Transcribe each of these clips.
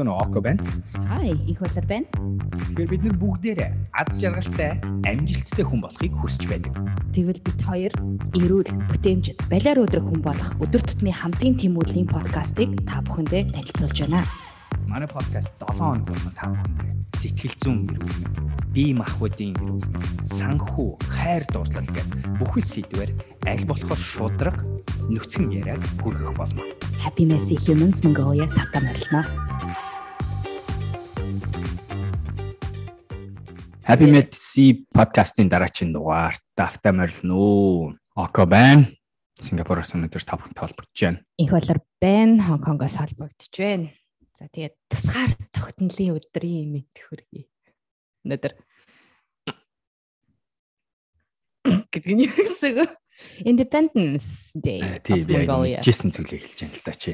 Гэнэ око байна. Хай, их болор байна. Тэгэхээр бид нар бүгдээрээ аз жаргалтай, амжилттай хүн болохыг хүсэж байдаг. Тэгвэл бид хоёр эрүүл, бүтээмж, балиар өдрөх хүн болох өдөр тутмын хамтын тэмүүллийн подкастыг та бүхэндээ танилцуулж байна. Манай подкаст 7 хоног болгон та бүхэндээ сэтгэл зүйн эрүүл, бие махбодын эрүүл, санхүү, хайр дурлал гэх бүхэл сэдвээр аль болохоор шудраг нөхцөн яриаг хүргэх болно. Happy Messy Humans Mongolia татам арилна. Happy C подкастын дараагийн дугаарт давтаа морилно уу. Око байна. Сингапуроос өнөөдөр тав хүнтэй холбогдож байна. Их болор байна. Хонконгоос холбогдож байна. За тэгээд тусгаар тогтнолын өдрийн мэд хүргэе. Өнөөдөр гэдэг нь юу гэсэн үг? Independence Day. Тийм яг мэдчихсэн зүйлийг хэлж байгаа л да чи.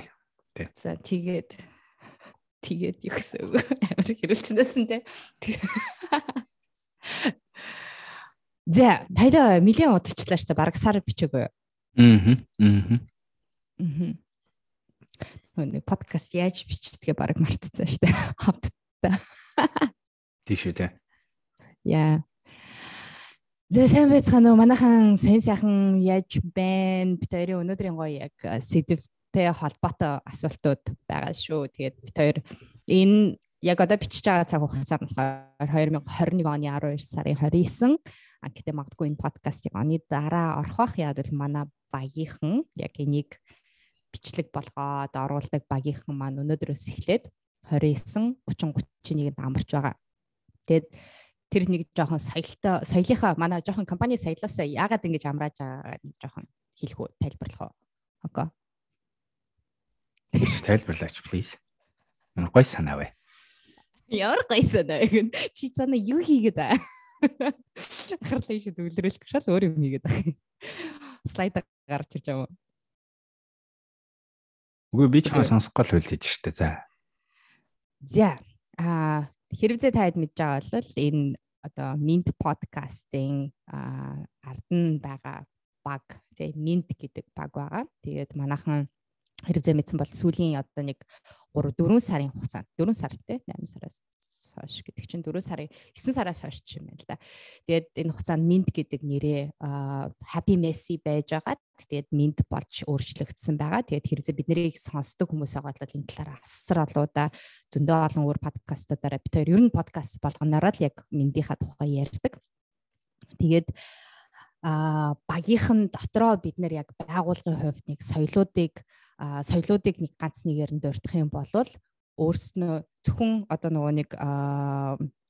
Тийм. За тэгээд тэгээд юу гэсэн үг? Амар хэрүүлчнээс нь тийм. За, тайлаа нэлийн удирчлаа штэ баг сар бичээгүй? Аа. Аа. Аа. Нэг подкаст яаж бичдгээ баг мартцсан штэ. Хамтдаа. Тийш үү те. Яа. За сайн байцгаана уу? Манайхан сайн сайхан яаж байна? Бид хоёрын өнөөдрийн гоё яг сэдвтэй холбоотой асуултууд байгаа шүү. Тэгээд бид хоёр энэ яг одоо бичиж байгаа цаг хугацаа болохоор 2021 оны 12 сарын 29 а гэтээ магадгүй энэ подкастыг оны дараа орох бах яад бол манай багийнхан яг энийг бичлэг болгоод оруулдаг багийнхан маань өнөөдрөөс эхлээд 29 30 31-нд амарч байгаа. Тэгээд тэр нэг жоохон соёлтой соёлынхаа манай жоохон компани соёлоос яагаад ингэж амрааж байгаа нэг жоохон хэлэх үү тайлбарлах уу? Окей. Тайлбарлаач please. Гой санаа бай. Ямар гайсан аа гэн. Чи цаана юу хийгээд аа? Харлаа шиг өвлөрөлөх шал өөр юм хийгээд аа. Слайд гарч ирж байгаа юм. Үгүй би ч хаа сонсохгүй л хэлж штэ за. За а хэрвээ та хэд мэдж байгаа бол энэ одоо Mint подкастын ард нь байгаа баг тий Mint гэдэг баг байгаа. Тэгээд манайхан хэрвээ мэдсэн бол сүүлийн одоо нэг 3 4 сарын хугацаанд 4 сар те 8 сараас хойш гэдэг чинь 4 сарын 9 сараас хойш юм байна л да. Тэгээд энэ хугацаанд Mint гэдэг нэрээ Happy Messy байж байгаа. Тэгээд Mint болж өөрчлөгдсөн байгаа. Тэгээд хэрвээ бид нарыг сонсдог хүмүүс байгаа бол энэ талаар асар олоода зөндөө олон өөр подкастуудаараа бид хоёр ер нь подкаст болгоноор л яг Mint-ийнхаа тухай ярьдаг. Тэгээд а багийнхан дотроо бид нэр яг байгуулгын хувьд нэг соёлоодыг соёлоодыг нэг ганц нэгээр нь дурдах юм бол өөрснөө зөвхөн одоо нөгөө нэг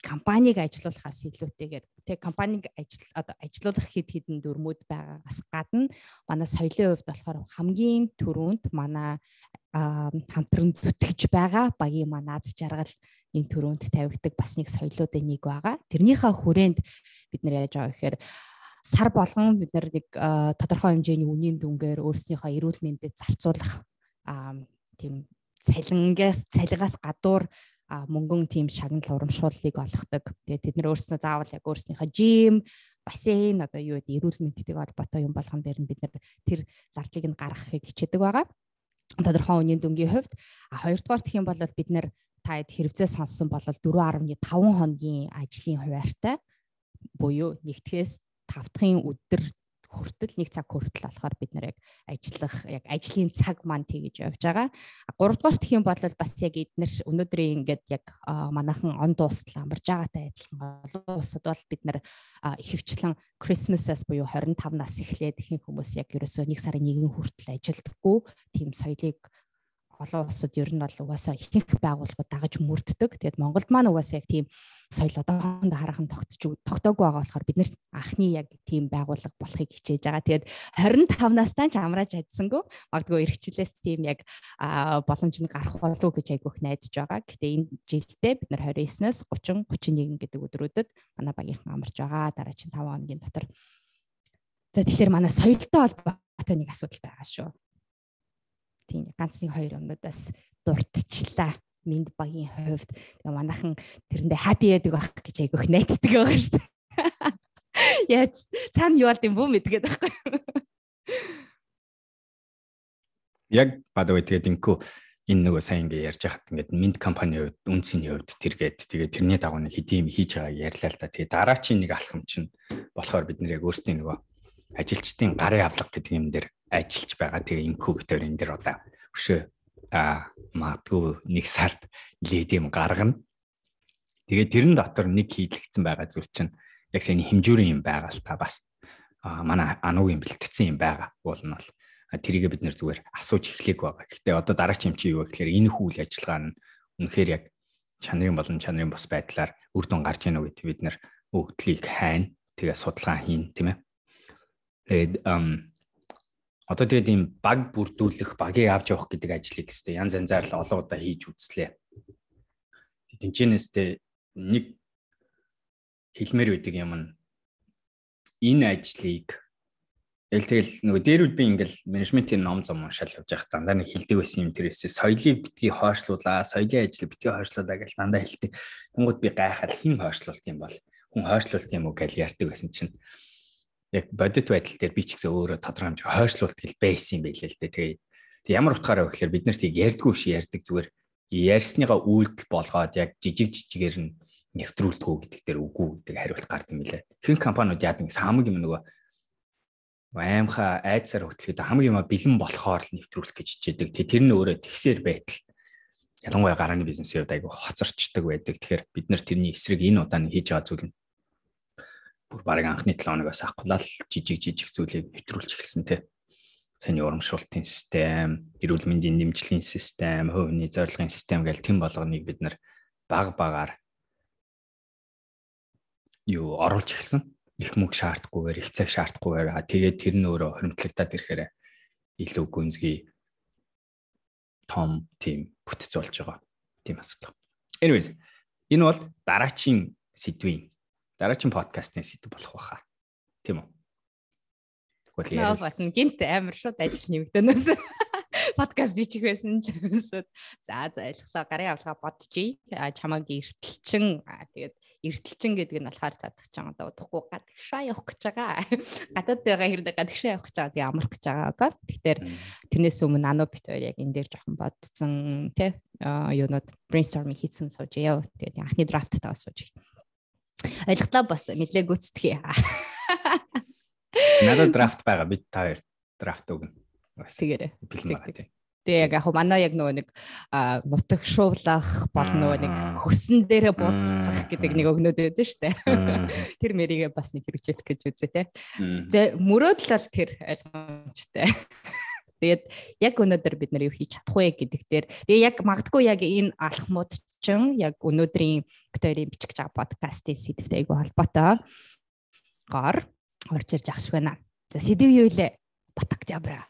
компанийг ажилуулахаас илүүтэйгээр тэг компанийг ажил одоо ажилуулах хэд хэдэн дүрмүүд байгаагаас гадна манай соёлын хувьд болохоор хамгийн түрүүнд манай хамтран зүтгэж байгаа багийн манаас жаргал энэ түрүүнд тавигдаг бас нэг соёлоодын нэг байгаа. Тэрнийхээ хүрээнд бид нэр яаж байгаа гэхээр сар болгон бид нар нэг тодорхой хэмжээний үнийн дүнгээр өөрснийхөө эрүүл мэндэд зарцуулах тийм цалингаас цалигаас гадуур мөнгөн тийм шагнал урамшууллыг олгодог. Тэгээд тэд нар өөрснөө заавал яг өөрснийхөө жим, бассейн одоо юу гэдэг эрүүл мэндэд холбоотой юм болгон дээр нь бид нар тэр зардлыг нь гаргахыг хичээдэг байгаа. Тодорхой үнийн дүнгийн хувьд а хоёрдугаар гэх юм бол бид нар та хэрэгцээ сонссон бол 4.5 хоногийн ажлын хуваартай буюу нэгтгэхээс тавтахын өдөр хүртэл нэг цаг хүртэл болохоор бид нэр яг ажиллах яг ажлын цаг маань тэгэж явж байгаа. Гуравдугаар гэх юм бол бас яг эднэр өнөөдрийн ингээд яг манайхан он дуустал амарж байгаатай адилхан олон улсад бол бид нэр ихэвчлэн Christmas-аас буюу 25 нас эхлээд ихэнх хүмүүс яг ерөөсөө нэг сарын нэгэн хүртэл ажилдаггүй тийм соёлыг олон улсад ер нь бол угаасаа ихэнх байгууллагууд дагаж мөрддөг. Тэгээд Монголд маань угаасаа яг тийм соёл одоохондоо хараахан тогтож тогтоогүй байгаа болохоор бид нэр анхны яг тийм байгууллага болохыг хичээж байгаа. Тэгээд 25 настай ч амрааж чадсангүй. Магадгүй эрхчлээс тийм яг боломж нь гарах болов гэж айгүйх найдаж байгаа. Гэтэ энэ жилдээ бид нар 29-ноос 30 31 гэдэг өдрүүдэд манай багийнхан амарч байгаа. Дараа чинь 5 хоногийн дотор. За тэгэхээр манай соёлтой холбоотой нэг асуудал байгаа шүү тийм ганц нэг хоёр өмнөдөөс дурдчихлаа минд багийн хувьд тэгээ манайхан тэрэндээ happy яадаг байх гэж айгүйх найддаг байгаа шүү дээ. Яаж цаана юу болд юм бүү мэдгээд байхгүй. Яг бадаа тэгээд инкүү энэ нөгөө сайн ингээ ярьж хахад ингээд минт компани хувьд үнцний хувьд тэргээд тэгээд тэрний дагуу нэг хэдийн хийж байгааг ярьлаа л да. Тэгээд дараачийн нэг алхам чинь болохоор бид нэр яг өөрсдийн нөгөө ажилчдын гарын авлага гэдэг юм дээр ажиллаж байгаа. Тэгээ инкубатор энэ дэр одоо өшөө а магадгүй нэг сард нилээд юм гаргана. Тэгээ тэрэн дотор нэг хийлэгдсэн байгаа зүйл чинь яг сайн хэмжүүрийн юм байгаа л та бас манай ануугийн бэлтгэсэн юм байгаа уул нь бол тэрийгэ бид нэр зүгээр асууж эхлэх байгаа. Гэхдээ одоо дараач юм чи юу вэ гэхээр энэ хүл ажиллагаа нь үнэхээр яг чанарын болон чанарын бос байдлаар үр дүн гарч ийнө гэдэг бид нэр өгдлийг хайна. Тэгээ судалгаа хийн тийм ээ. Тэгээд одоо тэгээд ийм баг бүрдүүлэх, багийг авч явах гэдэг ажлыг хэвээр янз янзаар л олон удаа хийж үзлээ. Тэнчэнэстэй нэг хэлмээр байдаг юм нь энэ ажлыг Тэгэл нөгөө дээр үл би ингээл менежментийн ном зам уншаал явж байхад дандаа нэг хилдэг байсан юм тэрээсээ соёлыг битгий хойшлуулаа, соёлын ажлыг битгий хойшлуулаа гэж дандаа хэлдэг. Тэнгүүд би гайхал хэн хойшлуулт юм бол хүн хойшлуулт юм уу гэж ярьдаг байсан чинь яг бодит байдал дээр би ч гэсэн өөрөө тодорхой хэмжээ хойшлуулт гэл байсан юм байлээ л дээ. Тэгээ ямар утгаараа вэ гэхээр бид нар тийг ярьдгүй ш ярьдаг зүгээр ярьсныгаа үйлдэл болгоод яг жижиг жижигээр нь нэвтрүүлдэг үү гэдэг дээр үгүй гэдэг хариулт гард юм лээ. Хэн компаниуд яадаг самаг юм нөгөө аимха айцсаар хөтлөхөд хамгийн юм бэлэн болохоор л нэвтрүүлэх гэж хичээдэг. Тэр нь өөрөө тэгсээр байтал ялангуяа гарааны бизнесийн хувьд айгүй хоцорчдаг байдаг. Тэгэхээр бид нар тэрний эсрэг энэ удаа хийж байгаа зүйл нь бүр баг анхны 7 хоногоос ахвал жижиг жижиг зүйлийг нэвтрүүлж эхэлсэн те. Саний урамшуултын систем, эрүүл мэндийн дэмжлэгийн систем, хувийн зорилгын систем гэл тэм болгоныг бид нар баг багаар юу оруулж эхэлсэн их мөнгө шаардахгүйгээр их цаг шаардахгүйгээр тэгээд тэр нь өөрөө хоримтлагдаад ирэхээр илүү гүнзгий том тим бүтц болж байгаа тийм асуудал. Anyways энэ бол дараачийн сэдвийн дараачийн подкастын сэдв болох байхаа. Тийм үү? Тэгвэл болно гинт амар шууд ажил нэмэгдэнээс подкаст бичих байсан ч юмсууд за за ойлгосоо гарын авлага бодчихъя. Чамаг эртэлчин тэгээд эртэлчин гэдэг нь болохоор задах ч юм одоо удахгүй гадагшаа явах гэж байгаа. Гадаад байгаа хэрэг гадагшаа явах гэж байгаа тэгээд амрах гэж байгаа. Окей. Тэгэхээр тэрнээс өмнө нано бит хоёр яг энэ дээр жоохон бодсон тий юунод brainstorming хийсэн сууж яа. Тэгээд анхны драфт таа сууж. Ойлголоо бас мэдлээ гүцтгэе. Надад драфт байгаа бид та хоёр драфт өгнө. Тэгээрээ. Тэгээ яг яг манай яг нөгөө нэг нутагшуулах бол нөгөө нэг хөрсөн дээрээ буудах гэдэг нэг өгнөд байдаг шүү дээ. Тэр мэрийгээ бас нэг хэрэгжүүлэх гэж үзээ те. Мөрөөдөл бол тэр ойлгомжтой. Тэгээд яг өнөөдөр бид нар юу хийж чадах вэ гэдэг дээр тэгээ яг магадгүй яг энэ алхмууд чинь яг өнөөдрийн Викторийн бичих гэж байгаа подкастын сэдвтэй айгүй холбоотой. Гор орж ирж ахш байна. За сэдв юу вэ? Батак зябра.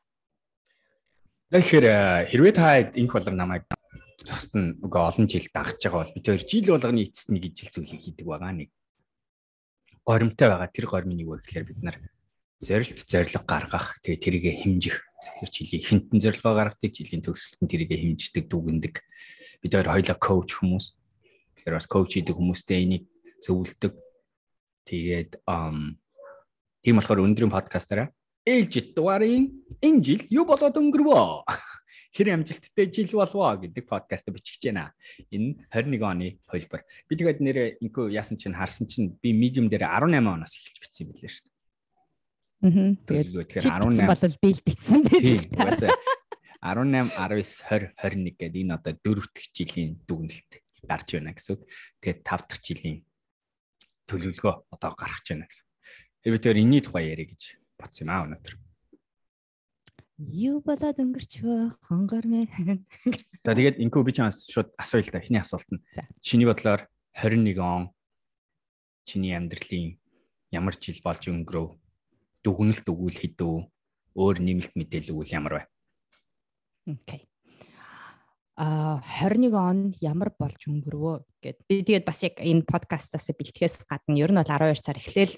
Тэгэхээр э, хэрвээ та инх болор намайг цост нь үгүй олон жил дагж байгаа бол бид хоёр жил болгоны эцэст нэг ижил зүйлийг хийдэг байгаа нэг горимтой байгаа тэр гормын юу вэ гэхээр бид нар зорилт зориг гаргах тэгээ тэрийгэ хэмжих тэгэхээр жилийн хинтэн зорилгоо гаргадаг жилийн төгсөлтөнд тэрийгэ хэмждэг дүгндэг бид хоёр хоёлаа коуч хүмүүс тэгэхээр бас коуч хийдэг хүмүүстэй энийг зөвлөдөг тэгээд тийм болохоор өнөөдрийн подкастаараа ээлжид дугаарын энэ жил юу болоод өнгөрвөө? Хэр амжилттай жил болвоо гэдэг подкаст бичих гэж байна. Энэ 21 оны хөлбөр. Би тэгээд нэрээ инкүү яасан чинь харсан чинь би medium дээр 18 оноос эхэлж бичсэн юм билээ шүү дээ. Аа. Тэгээд 18 болол би л бичсэн байж. Тийм. 18, 19, 20, 21 гэдэг энэ одоо дөрөв дэх жилийн дүгнэлт гарч байна гэсэн үг. Тэгээд тав дахь жилийн төлөвлөгөө одоо гаргаж байна гэсэн. Тэр бид тэр энэний тухай яриа гэж бодсон юм аа өнөөдөр. Юу болоод өнгөрчвөө хонгор мэн. За тэгээд инкүү би чамаас шууд асууя л да. Эхний асуулт нь. Чиний бодлоор 21 он чиний амьдралын ямар жил болж өнгөрөв? Дүгнэлт өгвөл хэдүү? Өөр нэмэлт мэдээлэл өгвөл ямар вэ? Окей. А 21 онд ямар болж өнгөрвөө гэд. Би тэгээд бас яг энэ подкастаас бэлтгэхээс гадна ер нь бол 12 сар эхлээл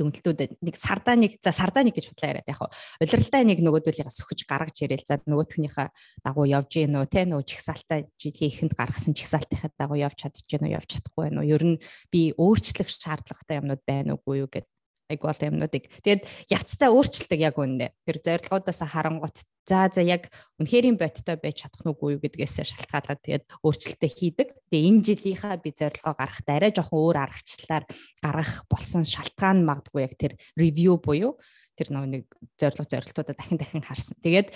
дүнэлтүүд нэг сардаа нэг за сардаа нэг гэж худлаа яриад яг удиралтай нэг нөгөөдөлийгээс сөхөж гаргаж ирээл за нөгөөхнийхээ дагуу явж гин үү те нөгөө чигсаалтай жилийн эхэнд гаргасан чигсаалтынхаа дагуу явж чадж гин үү явж чадахгүй байна уу ер нь би өөрчлөх шаардлагатай юмнууд байна уугүй юу гэд айгуул юмнуудыг тэгээд явцдаа өөрчлөлтөг яг үнэ. Тэр зорилгоудаас харангуут За за яг үнэхэрийн бодтой байж чадах нүггүй юу гэдгээс шалтгаалаад тэгээд өөрчлөлтөө хийдэг. Тэгээ энэ жилийнхаа би зорилгоо гаргахад арай жоохон өөр аргачлалаар гаргах болсон шалтгаан магадгүй яг тэр ревю буюу тэр нэг зорилго зорилтуудаа дахин дахин харсан. Тэгээд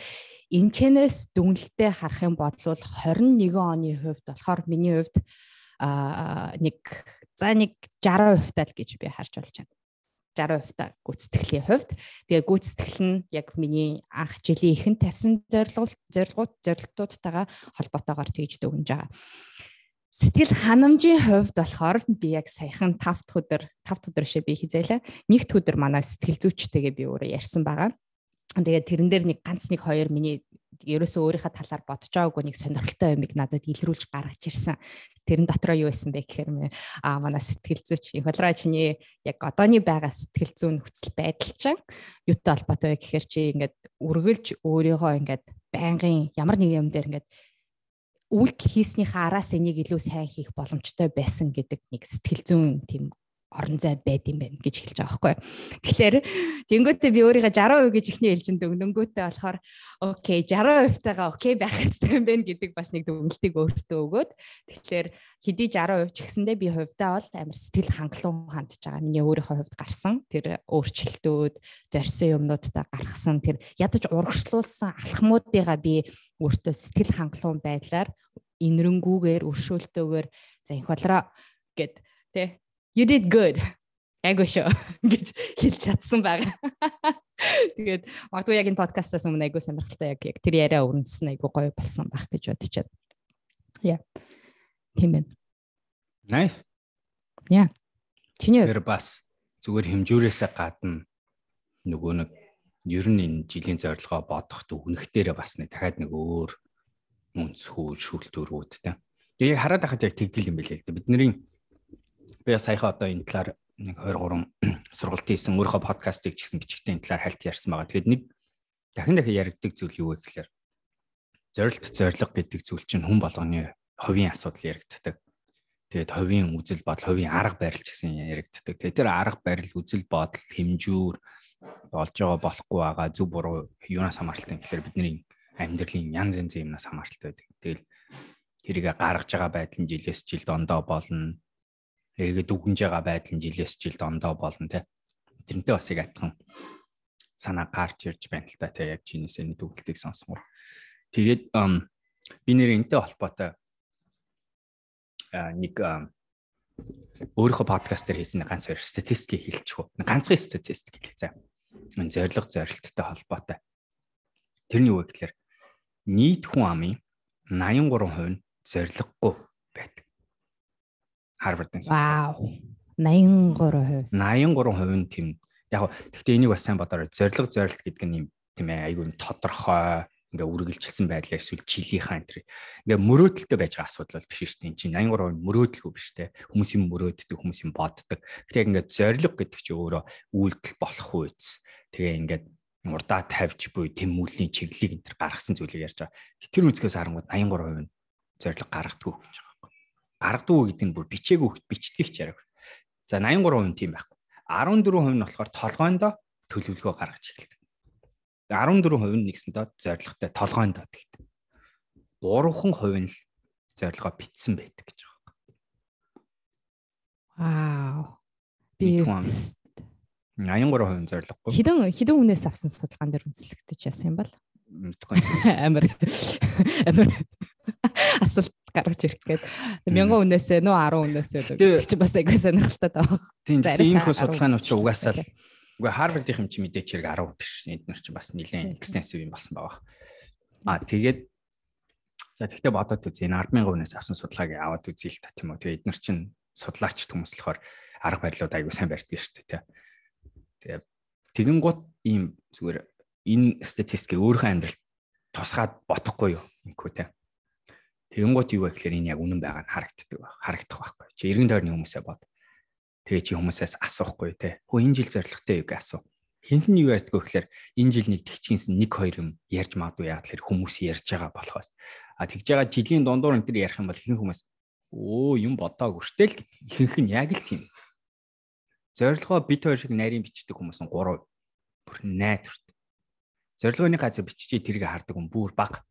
энэ чэнэс дүнэлтэд харах юм бол 21 оны хувьд болохоор миний хувьд а нэг за нэг 60% таа л гэж би харж болж байна. 60% та гүйцэтгэлийн хувьд. Тэгээ гүйцэтгэл нь яг миний анх жилийн ихэнд тавьсан зорилгууд зорилгууд зорилтуудтайгаа холбоотойгоор тэгж дүгнж байгаа. Сэтгэл ханамжийн хувьд болохоор би яг саяхан 5 дахь өдөр 5 дахь өдөр шээ би хизээлээ. Нэгд өдөр манай сэтгэл зүйчтэйгээ би өөрөө ярьсан байгаа. Тэгээд тэрэн дээр нэг ганц нэг хоёр миний ерөөсөө өөрийнхөө талаар бодож байгаагүй нэг сонирхолтой юмыг надад илрүүлж гаргаж ирсэн. Тэрэн дотроо юу байсан бэ гэхээр аа манай сэтгэл зүйч их болроо чиний яг одооний байгаа сэтгэл зүйн нөхцөл байдал чинь юутай холбоотой вэ гэхээр чи ингээд үргэлж өөрийгөө ингээд байнгын ямар нэг юм дээр ингээд үйлдэл хийснийхээ араас энийг илүү сайн хийх боломжтой байсан гэдэг нэг сэтгэл зүйн тийм орон зай байд юм байна гэж хэлж байгаа байхгүй. Тэгэхээр тэнгуүтээ би өөрийгөө 60% гэж ихний хэлжинд өгнөнгүүтээ болохоор окей 60% тагаа окей байх хэрэгтэй юм байна гэдэг бас нэг дүгнэлтийг өөртөө өгөөд тэгэхээр хэдий 60% ч гэсэндээ би хувьдаа бол амар сэтгэл хангалуун хандж байгаа. Миний өөрийнхөө хувьд гарсан тэр өөрчлөлтүүд, зорьсон юмнуудаа гаргасан тэр ядаж урагшлуулсан алхмуудыгаа би өөртөө сэтгэл хангалуун байдлаар инэрэнгүүгээр өршөөлтөөр за их болроо гэд тий you did good. Айгуу шүү гэж хэлж чадсан байгаа. Тэгээд магадгүй яг энэ подкастаас өмнө айгуу сонирхолтой яг яг тэр яриа өрнөсөн айгуу гоё болсон байх гэж бодчиход. Яа. Тийм байна. Nice. Яа. Чиний тэр бас зүгээр хэмжүүрээсээ гадна нөгөө нэг ер нь энэ жилийн зорилгоо бодохт өгнөхтөрээ бас нэг дахиад нэг өөр үнцхүү шүүлтүүрүүд те. Тэгээ хараад байхад яг тэгдэл юм билээ л дээ. Бидний би саяхан одоо энэ талаар нэг 23 сургалт хийсэн өөрийнхөө подкастыг ч гэсэн бичгтээ энэ талаар хальт ярьсан байгаа. Тэгэхээр нэг дахин дахин яригддаг зүйл юу вэ гэхээр зорилт зориг гэдэг зүйл чинь хүн болгоны хувийн асуудал яригддаг. Тэгээд хувийн үзэл бодол, хувийн арга барил ч гэсэн яригддаг. Тэгээд тэр арга барил, үзэл бодол, хэмжүүр болж байгаа болохгүй байгаа зөв буруу юунаас хамааралтай гэхээр бидний амьдралын янз янзын юмнаас хамааралтай байдаг. Тэгэл тэрийг гаргаж байгаа байдал нь жилээс жилд ондоо болно эргээд үгэнж байгаа байдал нь жилээс жилд ондоо болно те. Тэрнтэй бас яг адилхан санаа гарч ирж байна л та те яг чинээс энэ төгөлтийг сонсгоо. Тэгээд би нэр энтэй холбоотой нэг өөрийнхөө подкаст дээр хийсэн ганц хоёр статистикийг хэлчихв. Ганцхан статистик хэлээ заа. Энэ зориг зорилттой холбоотой. Тэрний юу гэхээр нийт хүн амын 83% нь зориггүй байдаг. Харвардын. Вау. 83%. 83% нь тийм. Яг гэхдээ энийг бас сайн бодорой. Зориг зорилт гэдэг нь юм тийм ээ айгүй тодорхой ингээ үргэлжилсэн байдлаар эсвэл жилийнхаа энэ ингээ мөрөөдөлтөй байж байгаа асуудал бол биш шүү дээ. Энд чинь 83% мөрөөдөлгүй биш те. Хүмүүс юм мөрөөддөг, хүмүүс юм боддог. Тэгэхээр яг ингээ зориг гэдэг чинь өөрөө үйлдэл болох үйц. Тэгээ ингээд урдаа тавьж буй тэмүүллийн чиглэлийг энэ гаргасан зүйлийг ярьж байгаа. Тэр үнцгээс харангууд 83% нь зориг гаргадаггүй гэж байгаа гаргадаг гэдэг нь бүр бичээгүй бичдэг ч яриаг. За 83% тийм байхгүй. 14% нь болохоор толгойндоо төлөвлөгөө гаргаж эхэлдэг. 14% нь нэгсэндээ зоригтой толгойндоо тэгдэг. 3% нь л зорилгоо битсэн байдаг гэж байгаа. Вау. Би 83% зорилгогүй. Хідэн хідэн хүнээс авсан судалгаан дээр үндэслэгдэж яасан юм бол? Мэдгүй. Амар. Амар. Асуулт гаргаж ирэх гээд мянган үнээсээ нөө 10 үнээсээ гэдэг чи бас айгүй сонирхолтой байгаа. Тийм тийм их судалгааны учраас угаасаа л үгүй Харвардын юм чи мэдээч хэрэг 10 биш. Энд нар чи бас нэлээд экстенсив юм болсон байгаа. Аа тэгээд за тэгтээ бодоод үзье. Энэ 100000 үнээс авсан судалгааг аваад үзье л та тийм үү. Тэгээд эдгээр чин судлаач хүмүүс болохоор арга барилууд айгүй сайн барьдаг шүү дээ. Тэгээ тэгэн гут ийм зүгээр энэ статистикийг өөрийнхөө амьдралд тусгаад бодохгүй юу? Инкүү те. Тэгэнгუთ юу вэ гэхээр энэ яг үнэн байгаа нь харагддаг баг. Харагдах байхгүй. Чи эргэн тойрны хүмүүсээ бод. Тэгээ чи хүмүүсээс асуухгүй те. Хөө энэ жил зоригтой юу гэж асуу. Хинт нь юу ярьдгөө гэхээр энэ жил нэг тэгчгийнс нэг хоёр юм ярьж магадгүй яа тэгэхээр хүмүүс ярьж байгаа болохоос. А тэгж байгаа жилийн дундуур энэ төр ярих юм бол ихэнх хүмүүс өө юм бодоагүй штэ л гэдэг. Ихэнх нь яг л тийм. Зорилгоо бит хоёр шиг нарийн бичдэг хүмүүс нь 3 бүр найдварт. Зорилгооны газар бичиж тэрийг хардаг хүн бүр бага.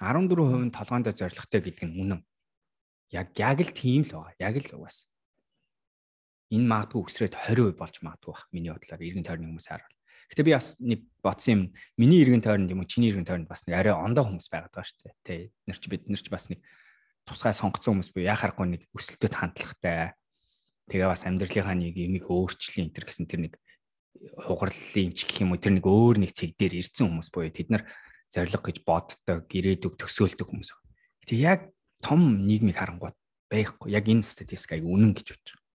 14% нь толгоонд зорилготой гэдэг нь үнэн. Яг яг л тийм л байгаа. Яг л угаас. Энэ магадгүй өсрээд 20% болж магадгүй бах. Миний бодлоор иргэн тойрны хүмүүс харуул. Гэтэ би бас нэг бодсон юм. Миний иргэн тойронд юм уу, чиний иргэн тойронд бас нэг арай ондоо хүмүүс байгаад байгаа шүү дээ. Тэ. Нэр чи бид нэр чи бас нэг тусгай сонгоцсон хүмүүс буюу яхахгүй нэг өсөлтөд хандлагатай. Тэгээ бас амьдралынхаа нэг юмыг өөрчлөлийн энэ гэсэн тэр нэг хугарлалын ч гэх юм уу тэр нэг өөр нэг цэг дээр ирсэн хүмүүс буюу тэд нар зориг гэж боддог, гэрээдэг, төсөөлдөг хүмүүс. Гэтэ яг том нийгмийг харангуут байхгүй. Яг энэ статистик аяг үнэн гэж бодож байна.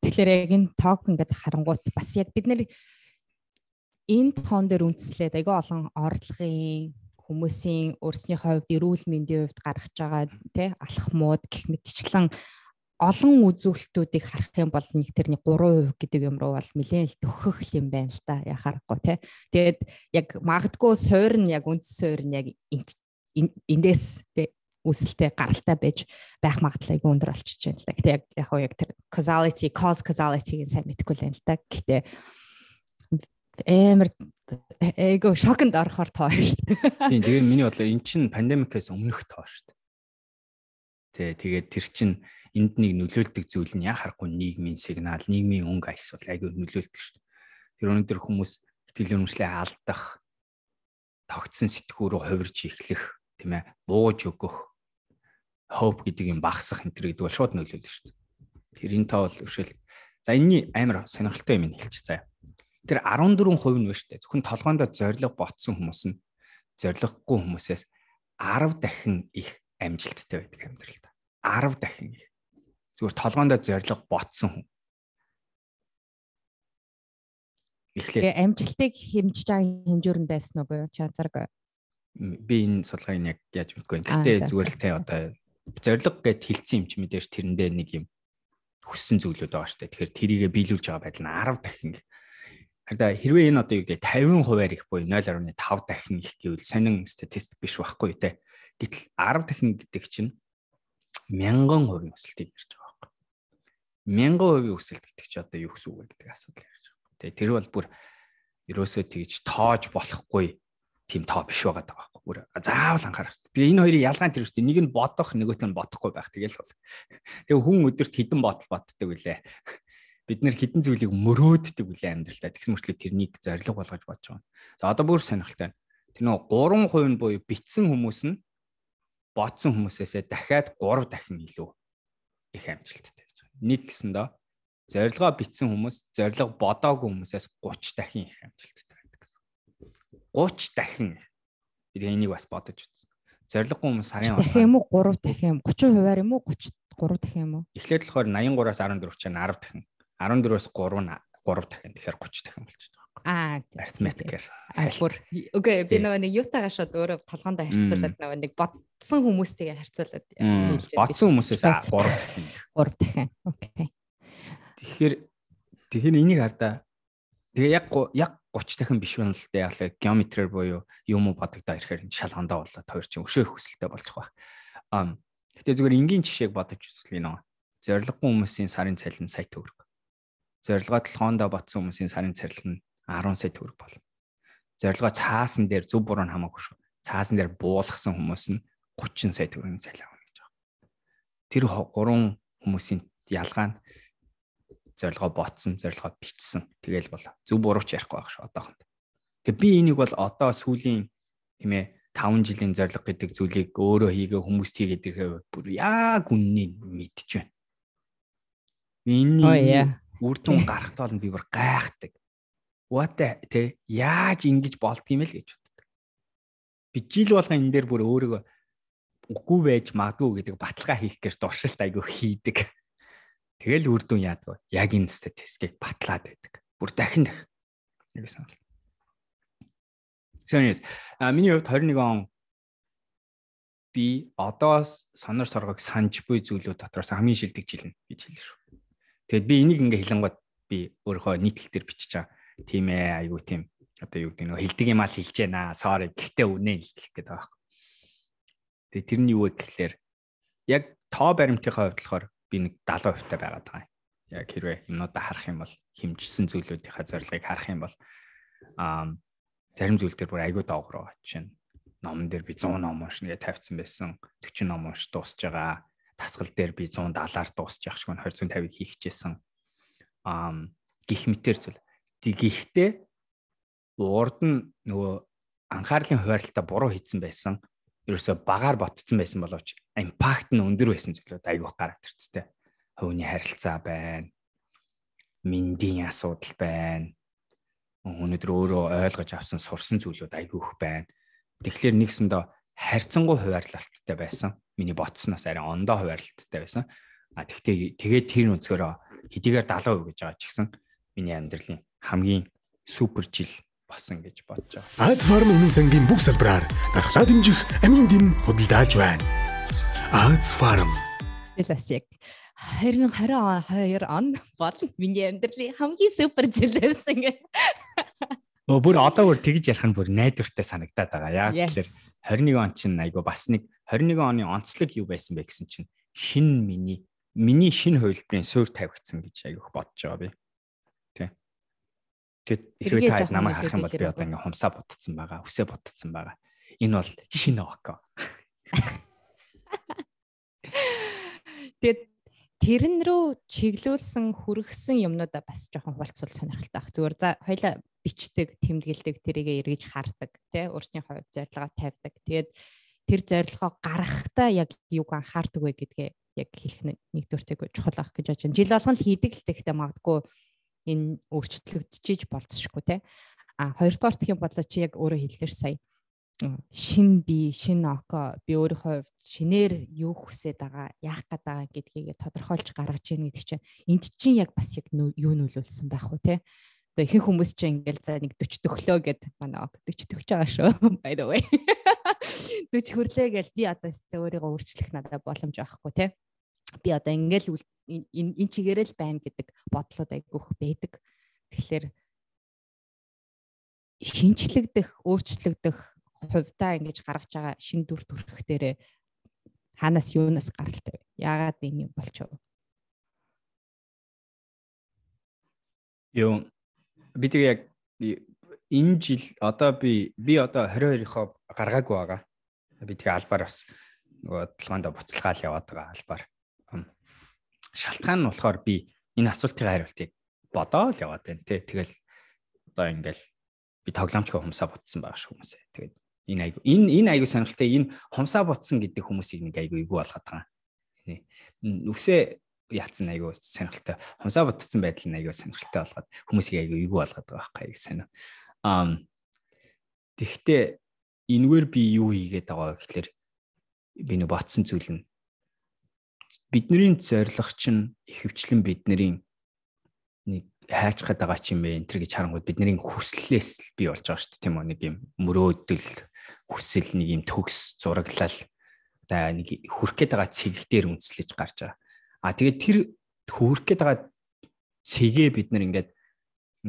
Тэгэхээр яг энэ ток ингээд харангуут бас яг бид нэр энэ тоон дээр үндэслээд аягүй олон орлогын хүмүүсийн өөрснийхөө хувьд эрүүл мэндийн хувьд гаргаж байгаа тий алхмууд гэх мэтчлэн олон үзүүлэлтүүдийг харах юм бол нэг тэрний 3% гэдэг юм руу бол нэлээд төхөх юм байна л да яхахгүй тий. Тэгээд яг магадгүй суур нь яг үндэс суур нь яг эндээс тий үсэлтэй гаралтай байж байх магадлал айгүй өндөр болчихж байна л да. Гэтэ яг яг яг тэр causality, cause causality-г сайн мэдэхгүй л байна л да. Гэтэ амар эйго шоконд орохоор тоо шүү дээ. Тийм тэгээ миний бодлоор эн чинь пандемикээс өмнөх тоо шүү дээ. Тэ тэгээд тэр чинь энд нэг нөлөөлдөг зүйл нь яа харахгүй нийгмийн сигнал, нийгмийн өнгө альс бол айгүй нөлөөлдөг шүү дээ. Тэр өнөөдөр хүмүүс итгэл үнэмшлээ алдах, тогтсон сэтгүүр рүү хувирж эхлэх, тийм ээ, бууж өгөх, hope гэдэг юм багсах энэ төр гэдэг бол шууд нөлөөлдөг шүү дээ. Тэрийн тоо бол өшөөл. За энэний амар сонирхолтой юм хэлчих заяа тэр 14% нь биш үү? Зөвхөн толгоонд зориг ботсон хүмүүс нь зориггүй хүмүүсээс 10 дахин их амжилттай байдаг амьдралд. 10 дахин их. Зүгээр толгоонд зориг ботсон хүн. Эхлээд амжилтыг хэмжиж байгаа хэмжүүр нь байсан уу буюу чи анзаарга. Би энэ судалгааг яг яаж мэдгүй. Гэхдээ зүгээр л те одоо зориг гэд хилцсэн юм чи мэдээж тэрэндээ нэг юм хүссэн зүйлүүд байгаа дээ. Тэгэхээр тэрийгэ биелүүлж байгаа байдал нь 10 дахин Харин хэрвээ энэ одоо юу гэдэг 50%-аар их буюу 0.5 дахин их гэвэл сонин статистик биш байхгүй те. Гэтэл 10 дахин гэдэг чинь мянган хувийн өсөлтийг ярьж байгаа байхгүй. Мянган хувийн өсөлт гэдэг чинь одоо юу гэсэн үг вэ гэдэг асуудал ярьж байгаа. Тэгээ тэр бол бүр ерөөсөө тэгж тоож болохгүй тийм тоо биш байгаа даа байхгүй. Бүр заавал анхаарах хэрэгтэй. Тэгээ энэ хоёрын ялгаа нь тэр үстэй нэг нь бодох, нөгөөт нь бодохгүй байх. Тэгэл бол. Тэгээ хүн өдөрт хідэн бодол боддог үлээ бид нэр хідэн зүйлийг мөрөөддөг үлээ амьдралдаа тэгс мөртлөө тэрнийг зориг болгож бодож байгаа. За одоо бүр сонирхолтой. Тэр нөө 3% нь буюу битсэн хүмүүс нь бодсон хүмүүсээсээ дахиад 3 дахин илүү их амжилттай Нэг гэсэндээ зорилгоо битсэн хүмүүс зорилго бодоогүй хүмүүсээс 30 дахин их амжилттай байдаг гэсэн. 30 дахин. Би энийг бас бодож үзсэн. Зорилгогүй хүмүүс сарын дахин юм уу 3 дахин 30 хувиар юм уу 33 дахин юм уу? Эхлээд болохоор 83-аас 14 чинь 10 дахин 14-өөс 3 нь 3 дахин тэгэхээр 30 дахин болчихж байгаа. Аа, арифметикээр. Бүр үгүй би нөгөө нэг юутагаа шууд өөрөө толгоонд харьцуулаад нөгөө нэг бодсон хүмүүстэйгээ харьцуулаад бодсон хүмүүсээс 3 дахин. 3 дахин. Окей. Тэгэхээр тэгэхээр энийг хардаа тэгээ яг яг 30 дахин биш байна л дээ яг геометрээр буюу юм уу бодогдоо ирэхээр шалгандаа болоод хоёр чинь өшөөх хүсэлтэй болж байгаа. Аа гэтээ зүгээр энгийн жишээг бодож үзвэл энэ зориггүй хүмүүсийн сарын цалин сая төгрөг зорилгоо толгоондоо ботсон хүмүүсийн сарын царил нь 10 сая төгрөг болно. Зорилгоо цаасан дээр зөв буруу нь хамаагүй шүү. Цаасан дээр буулгасан хүмүүс нь 30 сая төгрөгийн цалин авна гэж байна. Тэр гурван хүмүүсийн ялгаа нь зорилгоо ботсон, зорилгоо бичсэн. Тэгэл бол зөв буруу ч ярихгүй байх шүү одоохонд. Тэг би энийг бол одоо сүүлийн тийм ээ 5 жилийн зорилго гэдэг зүйлийг өөрөө хийгээ хүмүүст хийгээд ирэхээр бүр яг үннийг мэдчихвэн. Энэ үр дүн гарахтаа бол би бүр гайхдаг. What те яаж ингэж болдгийм л гэж боддог. Би жил болгон энэ дээр бүр өөрийгөө үгүй байж магадгүй гэдэг баталгаа хийх гэж дуршилт айгүй хийдэг. Тэгэл үр дүн яадаг. Яг энэ статистикийг батлаад байдаг. Бүр дахин дахин. Яг санал. Serious. А миний хувьд 21 он би одоо сонор соргог санаж буй зүйлүүд дотроос хамгийн шилдэг жил нь гэж хэлсэн шүү. Тэгэд би энийг ингээ хэлэнгууд би өөрийнхөө нийтлэл дээр бичиж байгаа. Тийм ээ, айгуу тийм. Одоо юу гэдэг нөө хилдэг юм аа хэлж байна. Sorry. Гэхдээ үнэ л гэх гээд байгаа. Тэгээ тэрний юу вэ гэхлээр яг тоо баримтынхаа хувьд болохоор би нэг 70% таа байгаад байгаа. яг хэрвээ юмнуудаа харах юм бол хэмжсэн зүйлүүдийнхаа зорилгыг харах юм бол аа зарим зүйл дээр бүр айгүй доогроо жишээ нь номон дээр би 100 ном уншна гэж тавьсан байсан 40 ном унш дуусж байгаа тасгал дээр би 170-аар дуусчих шиг 250-ыг хийх гэжсэн аа гих мэтэр зүйл гэхдээ урд нь нөгөө анхаарлын хуваарлалтаа буруу хийсэн байсан ерөөсө багаар ботцсон байсан боловч импакт нь өндөр байсан зүйлүүд айгүйх гараад ирцтэй. Хөвний харилцаа байна. Миндийн асуудал байна өнөөдөр өөрөө ойлгож авсан сурсан зүйлүүд айгүйх байна. Тэгэхээр нэгсэндээ харьцангуй хуваарлалттай байсан. Миний ботсноос арай ондоо хуваарлалттай байсан. А тэгтээ тэгээд тэр өнцгөрөө хэдийгээр 70% гэж байгаа ч гэсэн миний амьдралын хамгийн супер жил болсон гэж бодож байгаа. Аз фарм өмнө сангийн бүх салбараар дархлаа дэмжих амин дэм худалдааж байна. Аз фарм. Элэс яг 2022 он бол миний амьдралын хамгийн супер жил байсан гэх. Өө бүр одоо бүр тэгж ярих нь бүр найдвартай санагдаад байгаа. Яг тэгэхээр 21 он чинь айгу бас нэг 21 оны онцлог юу байсан бэ гэсэн чинь шин миний миний шин хувилбарын суур тавигдсан гэж айгуух бодож байгаа би. Гэт хэрвээ та намайг харах юм бол би одоо ингээ хумсаа будцсан байгаа, үсээ будцсан байгаа. Энэ бол шин око. Тэгээд тэрэн рүү чиглүүлсэн хүргэсэн юмнуудаа бас жоохон хуваалцвал сонирхолтой баг. Зүгээр за хоёлаа бичдэг, тэмдэглэдэг, тэрийгэ эргэж хардаг, тий өөрсдийн хувь зорилгоо тавьдаг. Тэгээд тэр зорилгоо гаргахтаа яг юуг анхаардаг вэ гэдгээ яг хэлэх нэгдүгээртэйг чухал ах гэж бодож байна. Жил болгон хийдэг л тэгтээ магадгүй энэ өөрчлөгдөж болцсошгүй тий. А хоёрдугаар гэх юм бол чи яг өөрөө хэллээр сая. Шин би шин око би өөрийнхөө шинээр юу хүсээд байгаа яах гээд байгаа гэдгийг тодорхойлж гаргаж ийн гэдэг чинь энд чинь яг бас яг юу нөлөөлсөн байх уу те. Одоо ихэнх хүмүүс чинь ингээл за нэг 40 төглөө гэд манай 40 төгж байгаа шүү by the way. 40 хүрлээ гэл би одоо өөрийгөө өөрчлөх надад боломж байхгүй те би одоо ингээл энэ чигээрээ л байна гэдэг бодлоод айгүйх байдаг тэгэхээр шинчлэгдэх өөрчлөгдөх хувьдаа ингэж гаргаж байгаа шин дүр төрх дээрээ хаанаас юунаас гаралтай вэ? Яагаад энэ юм болчихов? Юу би тэг яг энэ жил одоо би би одоо 22-ийнхоо гаргаагүй байгаа. Би тэгээ албаар бас нөгөө толгоонд буцалгаал яваад байгаа албаар. Шалтгаан нь болохоор би энэ асуултын хариултыг бодоол яваад байна тий. Тэгэл одоо ингээл би тоглоомчгүй хүмүүсаа бутсан байгаа шүү хүмүүсээ. Тэгээд энэ айгу энэ энэ айгу сонирхолтой энэ хумсаа ботсон гэдэг хүмүүсийг нэг айгу эйгүү болгоод байгаа. Нүсээ яатсан айгу сонирхолтой. Хумсаа ботсон байдал нь айгу сонирхолтой болгоод хүмүүсийг айгу эйгүү болгоод байгаа байхгүй сонио. Аа тэгвэл энэгээр би юу хийгээд байгаа гэхээр би нэг ботсон зүйл нь бидний зорилго чинь ихэвчлэн бидний нэг хайч гээд байгаа ч юм бэ энэ төр гэж харангууд бидний хүслээс бий болж байгаа шүү дээ тийм үү нэг юм мөрөөдөл хүсэл нэг юм төгс зураглал одоо нэг хүрх гээд байгаа цэг дээр үнслэж гарч байгаа. А тэгээд тэр хүрх гээд байгаа цэгээ бид нар ингээд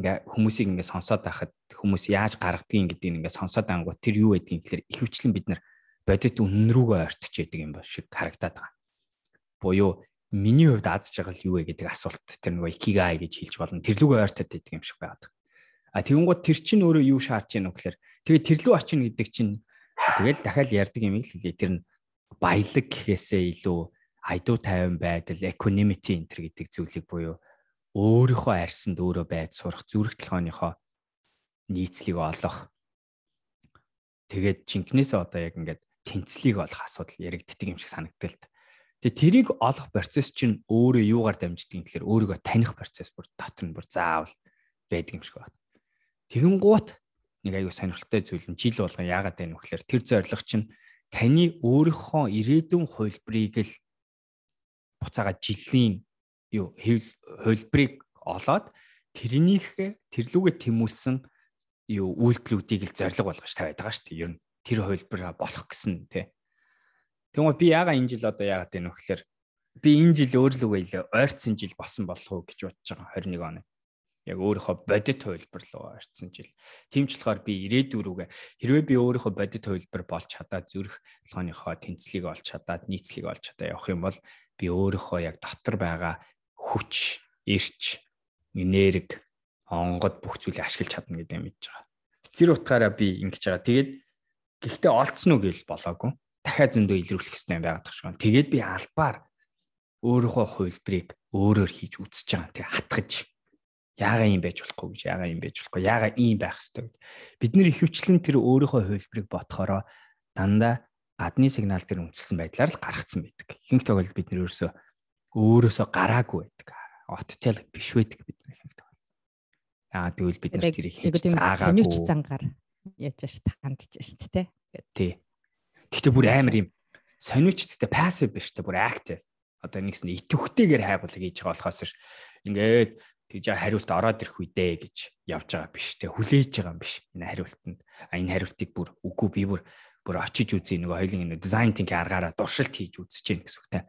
ингээ хүмүүсийг ингээ сонсоод байхад хүмүүс яаж гаргадгийг гэдгийг ингээ сонсоод ангууд тэр юу байдгийг гэхээр ихэвчлэн бид нар бодит үнэн рүүгээ ойртож яадаг юм ба шиг харагдаад байгаа. Буюу миний хувьд аз жаргал юу вэ гэдэг асуулт тэр нөгөө икигай гэж хэлж болно. Тэр лүгөө ойртоод байдаг юм шиг байгаад. А тэгэнгუთ тэр чинь өөрөө юу шаардж яах вэ гэхээр тэгээ тэр лүү очино гэдэг чинь Тэгэл дахиад ярьдаг юм хэлээ. Тэр нь баялаг гэхээсээ илүү айдуу тайван байдал, equanimity энэ төр гэдэг зүйлийг буюу өөрийнхөө арьсанд өөрөө байж сурах зүрх толгойнхоо нийцлийг олох. Тэгээд жинкнээсээ одоо яг ингээд тэнцлийг олох асуудал яригддаг юм шиг санагдтал та. Тэгээ тэрийг олох процесс чинь өөрөө юугаар дамждаг юм гэхээр өөрийгөө таних процесс бүр дотор нь бүр заавал байдаг юм шиг байна. Тэгэн гут нэг аюу сонирхолтой зүйл нь жил болгон яагаад байна вэ гэхээр тэр зорилго чинь таны өөрийнхөө ирээдүйн хувилбарыг л буцаага жилийн юу хувилбарыг олоод тэрнийх тэрлүүгээ тэмүүлсэн юу үйлдэлүүдийг л зорилго болгож тавиад байгаа шүү дээ. Ер нь тэр хувилбараа болох гэсэн тий. Тэгмээ би яагаад энэ жил одоо яагаад байна вэ гэхээр би энэ жил өөрлөгөө илүү ойрцсон жил болсон болох уу гэж бодож байгаа 21 оны яг өөрийнхөө бодит хувилбар руу орцсон жил. Тийм ч болохоор би ирээдүйн рүүгээ хэрвээ би өөрийнхөө бодит хувилбар болж чадаад зүрх толгойнхоо тэнцлийг олж чадаад нийцлийг олж чадаа явах юм бол би өөрийнхөө яг дотор байгаа хүч эрч, энерги, онгод бүх зүйлийг ашиглаж чадна гэдэг юм мэдж байгаа. Тэр утгаараа би ингэж байгаа. Тэгээд гэхдээ олцсон уу гэвэл болоогүй. Дахиад зөндөө илрүүлэх хэрэгтэй юм байгаад тахшгүй. Тэгээд би албаар өөрийнхөө хувилбарыг өөрөөр хийж үзэж байгаа. Тэгээ хатгаж яагаа юм байж болохгүй гэж яагаа юм байж болохгүй яагаа ийм байх хэвээр гэж бид нэр ихэвчлэн тэр өөрийнхөө хувилбарыг бодохороо дандаа гадны сигнал дээр үнэлсэн байдлаар л гаргацсан байдаг. Ихэнх тохиолдолд бид нэр өөрөөсөө өөрөөсөө гараагүй байдаг. Оттел биш байдаг бид нэр ихэнх тохиолдолд. Аа тэгвэл бид нар тэрийг хийж заагаагүй. Сониуч зангаар яаж ш тандж ш тэ. Тий. Гэхдээ бүр амар юм сониучдтэй пассив биш тэ бүр актив. Одоо нэгс нь итвэхтэйгээр хайгуулга хийж байгаа болохоос ш ингээд тэгж хариулт ороод ирэх үедээ гэж явж байгаа биш те хүлээж байгаа юм биш энэ хариултанд а энэ хариултыг бүр үгүй би бүр бүр очиж үзье нөгөө хоёлын энэ дизайн тинк аргаараа дуршилт хийж үзэж гин гэсэн үг те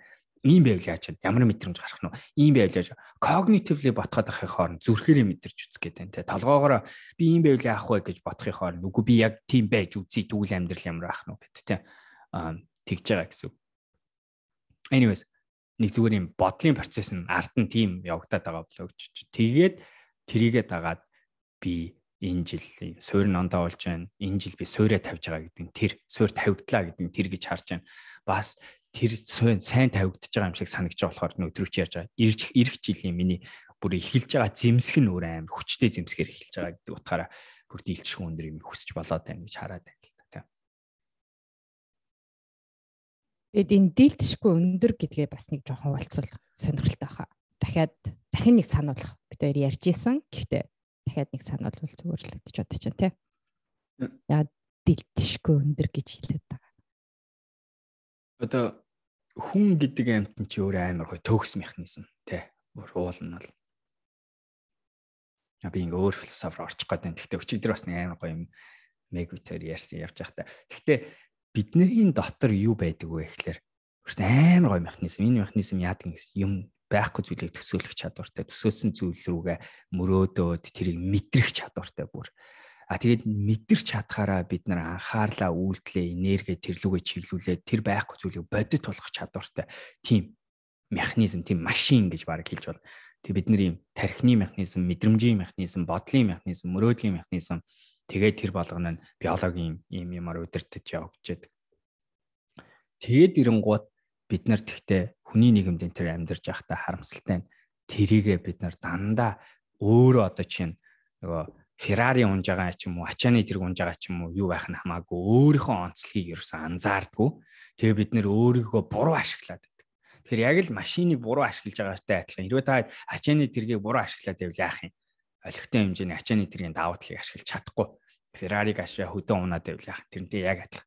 ийм байвал яаж чад ямар мэдрэмж гарах нь ийм байвал яаж когнитивли ботход ахын хооронд зүрхээрээ мэдэрч үзэх гэдэг те толгоогоор би ийм байвал яах вэ гэж ботхын хооронд үгүй би яг тийм байж үзье тэгвэл амьдрал ямар байх нь гэд те тэгж байгаа гэсэн anyways нэг зүгээр юм бодлын процесс нь ард нь тийм явагдаад байгаа болоо гэж. Тэгээд трийгээ дагаад би энэ жил суурь нондоо болж байна. Энэ жил би суурэ тавьж байгаа гэдэг нь тэр суурь тавигдлаа гэдэг нь тэр гэж харж байна. Бас тэр сайн тавигдж байгаа юм шиг санагдаж болохоор өдрөч ярьж байгаа. Ирэх ирэх жилийн миний бүр эхэлж байгаа зэмсэг нь өөр амар хүчтэй зэмсгээр эхэлж байгаа гэдэг утгаараа бүр дийлчих өндөр юм хүсэж болоод байна гэж хараад байна. Тэгэд энэ дийлдэшгүй өндөр гэдгээ бас нэг жоохон хуваалцвал сонирхолтой баха. Дахиад дахин нэг сануулах бид хоёр ярьж исэн. Гэхдээ дахиад нэг сануулвал зүгээр л гэж бодож байна те. Яа дийлдэшгүй өндөр гэж хэлээд байгаа. Одоо хүн гэдэг амьтан чи өөр амар гой төгс механизм те. Өөр уул нь бол би ингээ өөр философор орчих гээд байна. Гэхдээ өчигдөр бас нэг амар гоё юм мегвитер ярьсан явж байхдаа. Гэхдээ бидний дотор юу байдаг вэ гэхлээр амар гоё механизм. Энэ механизм яадаг юм байхгүй зүйлийг төсөөлөх чадвартай, төсөөлсөн зүйл рүүгээ мөрөөдөөд тэрийг мэдрэх чадвартай бүр. А тэгээд мэдэрч чадхаараа бид нар анхаарлаа үйлдэлээ, энерги тэрлүүгээ чиглүүлээд тэр байхгүй зүйлийг бодит болгох чадвартай тийм механизм, тийм машин гэж баг хэлж бол. Тэг бидний тархины механизм, мэдрэмжийн механизм, бодлын механизм, мөрөөдлийн механизм Тэгээд тэр болгоно нь биологийн юм юмар удирдах явагдаж. Тэгээд ирэнгууд бид нар тэгтээ хүний нийгэмд энэ төр амьдарч байхдаа харамсалтай нь тэрийгэ бид нар дандаа өөрөө одоо чинь нөгөө Феррари унж байгаа ч юм уу, ачааны тэрэг унж байгаа ч юм уу, юу байх нь хамаагүй өөрийнхөө онцлогийг ерөөсөн анзаардгүй. Тэгээ бид нэр өөрийгөө буруу ашиглаад байдаг. Тэгэхээр яг л машиныг буруу ашиглаж байгаатай адилхан. Хэрвээ та ачааны тэргийг буруу ашиглаад байвал яах юм? олигтой хэмжээний ачааны тэргийн давуу талыг ашиглаж чадахгүй. Феррариг ашиглаа хөдөө унаад байвал яах тэрнтэй яг адилхан.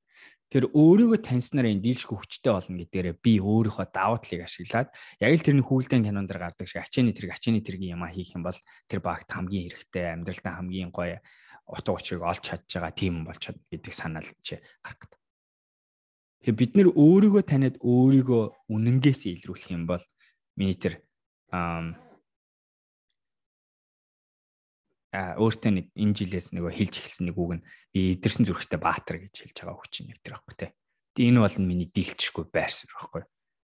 Тэр өөрийгөө таньснараа энэ дийлшгүй хүчтэй болно гэдгээрээ би өөрийнхөө давуу талыг ашиглаад яг л тэрний хүүлдэн кинонд дэр гардаг шиг ачааны тэрэг ачааны тэргийн юм а хийх юм бол тэр багт хамгийн хэрэгтэй амьдралдаа хамгийн гоё утга учирыг олж чадж байгаа тийм болчиход гэдэг санаал чи гарах гэдэг. Тэгээ бид нэр өөрийгөө таниад өөрийгөө үнэнгээс илрүүлэх юм бол миний тэр өөртөө нэг энэ жилээс нөгөө хэлж эхэлсэн нэг үг нь эдэрсэн зүрхтэй баатар гэж хэлж байгаа үг чинь нэвтэр байхгүй те. Тэгээ энэ бол миний дийлчгүй байр суурь байхгүй.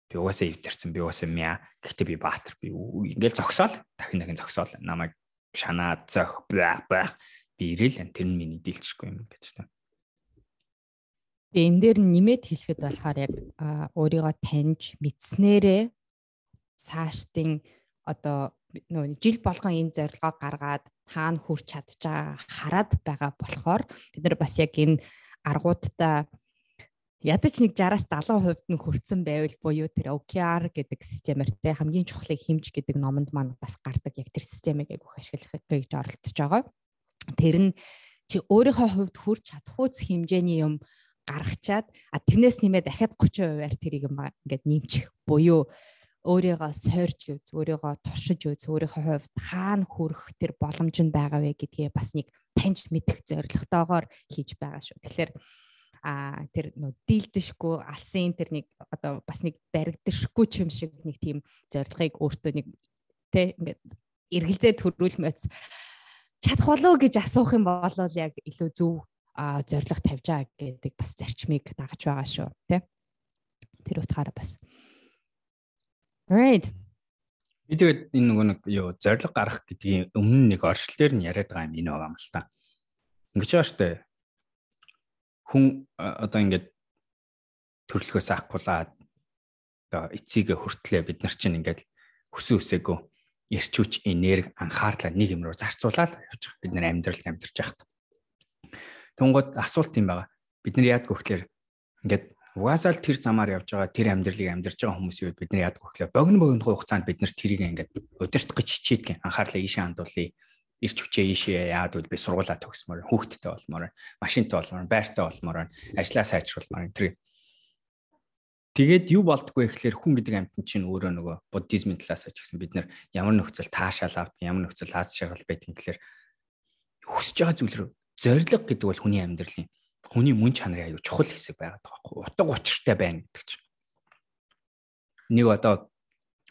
Би угаасаа эвдэрсэн би угаасаа мяа. Гэхдээ би баатар би ингээл зогсоол дахин дахин зогсоол намайг шанаад зөх бла бла би ирээл тэр нь миний дийлчгүй юм гэж те. Тэгээ энэ дээр нэмээд хэлэхэд болохоор яг өөрийгөө таньж мэдснээрээ цаашдын одоо нөө жил болгон энэ зорилгоо гаргаад хаана хүрч чадж байгаа хараад байгаа болохоор бид нар бас яг энэ аргуудтай ядаж нэг 60-аас 70% нь хүрсэн байвал буюу тэр OKR гэдэг системээр те хамгийн чухлыг хэмж гэдэг номонд маань бас гардаг яг тэр системийг айгүйх ашиглах гэж оролдож байгаа. Тэр нь чи өөрийнхөө хувьд хүрч чадах үс хэмжээний юм гаргачаад а тэрнээс нэмээ дахиад 30%-аар тэрийг ингээд нэмчих буюу өөрийгөө сойрж үз, өөрийгөө туршиж үз, өөрийнхөө хувьд хаана хүрэх тэр боломж нь байгаа вэ гэдгээ бас нэг таньж мэдэх зорилготойгоор хийж байгаа шүү. Тэгэхээр а тэр нөө дийлдэшгүй алсын тэр нэг одоо бас нэг баригдэшгүй ч юм шиг нэг тийм зорилгыг өөртөө нэг тэ ингээд эргэлзээ төрүүлмэц чадах болов гэж асуух юм бол яг илүү зөв зорилго тавьж байгаа гэдэг бас зарчмыг дагаж байгаа шүү тэ тэр утгаараа бас Right. Би тэгээд энэ нөгөө нэг юу зориг гарах гэдгийн өмнө нэг оршил дээр нь яриад байгаа юм энэ байгаа юм л та. Ингэж байгаа штэ. Хүн одоо ингээд төрлөхөөс ахгуулаад одоо эцсийгээ хүртлээ бид нар чинь ингээд хүсэн үсээгөө эрчүүч энерги анхаарлаа нэг юм руу зарцуулаад явж байгаа. Бид нар амьдралд амьдарч байхад. Тунгууд асуулт юм байгаа. Бид нар яадг өгөхлөөр ингээд угаасаа л тэр замаар явж байгаа тэр амьдралыг амьдарч байгаа хүмүүсийн үед бид нар яадг өгөхлөөр богино богино хугацаанд бид нар тэрийг ингээд удирдах гэж хичээдэг. Анхаарлаа ийшээ хандуулъя ирч хүчээ ийшээ яад бол би сургуулаа төгсмөр хүүхдтэй болмоор машинтай болмоор байртай болмоор ажлаа сайжруулмаар тэр Тэгээд юу болдгоо ихлээр хүн гэдэг амьтан чинь өөрөө нөгөө буддизмын талаас ч гэсэн бид нар ямар нөхцөл таашаал авт ямар нөхцөл хаас шаргал байдгийг гэхлээр хүсэж байгаа зүйл рүү зориг гэдэг бол хүний амьдралын хүний мөн чанарын аюу чухал хэсэг байгаад байгаа байхгүй утга учиртай байна гэдэг чинь. Нэг одоо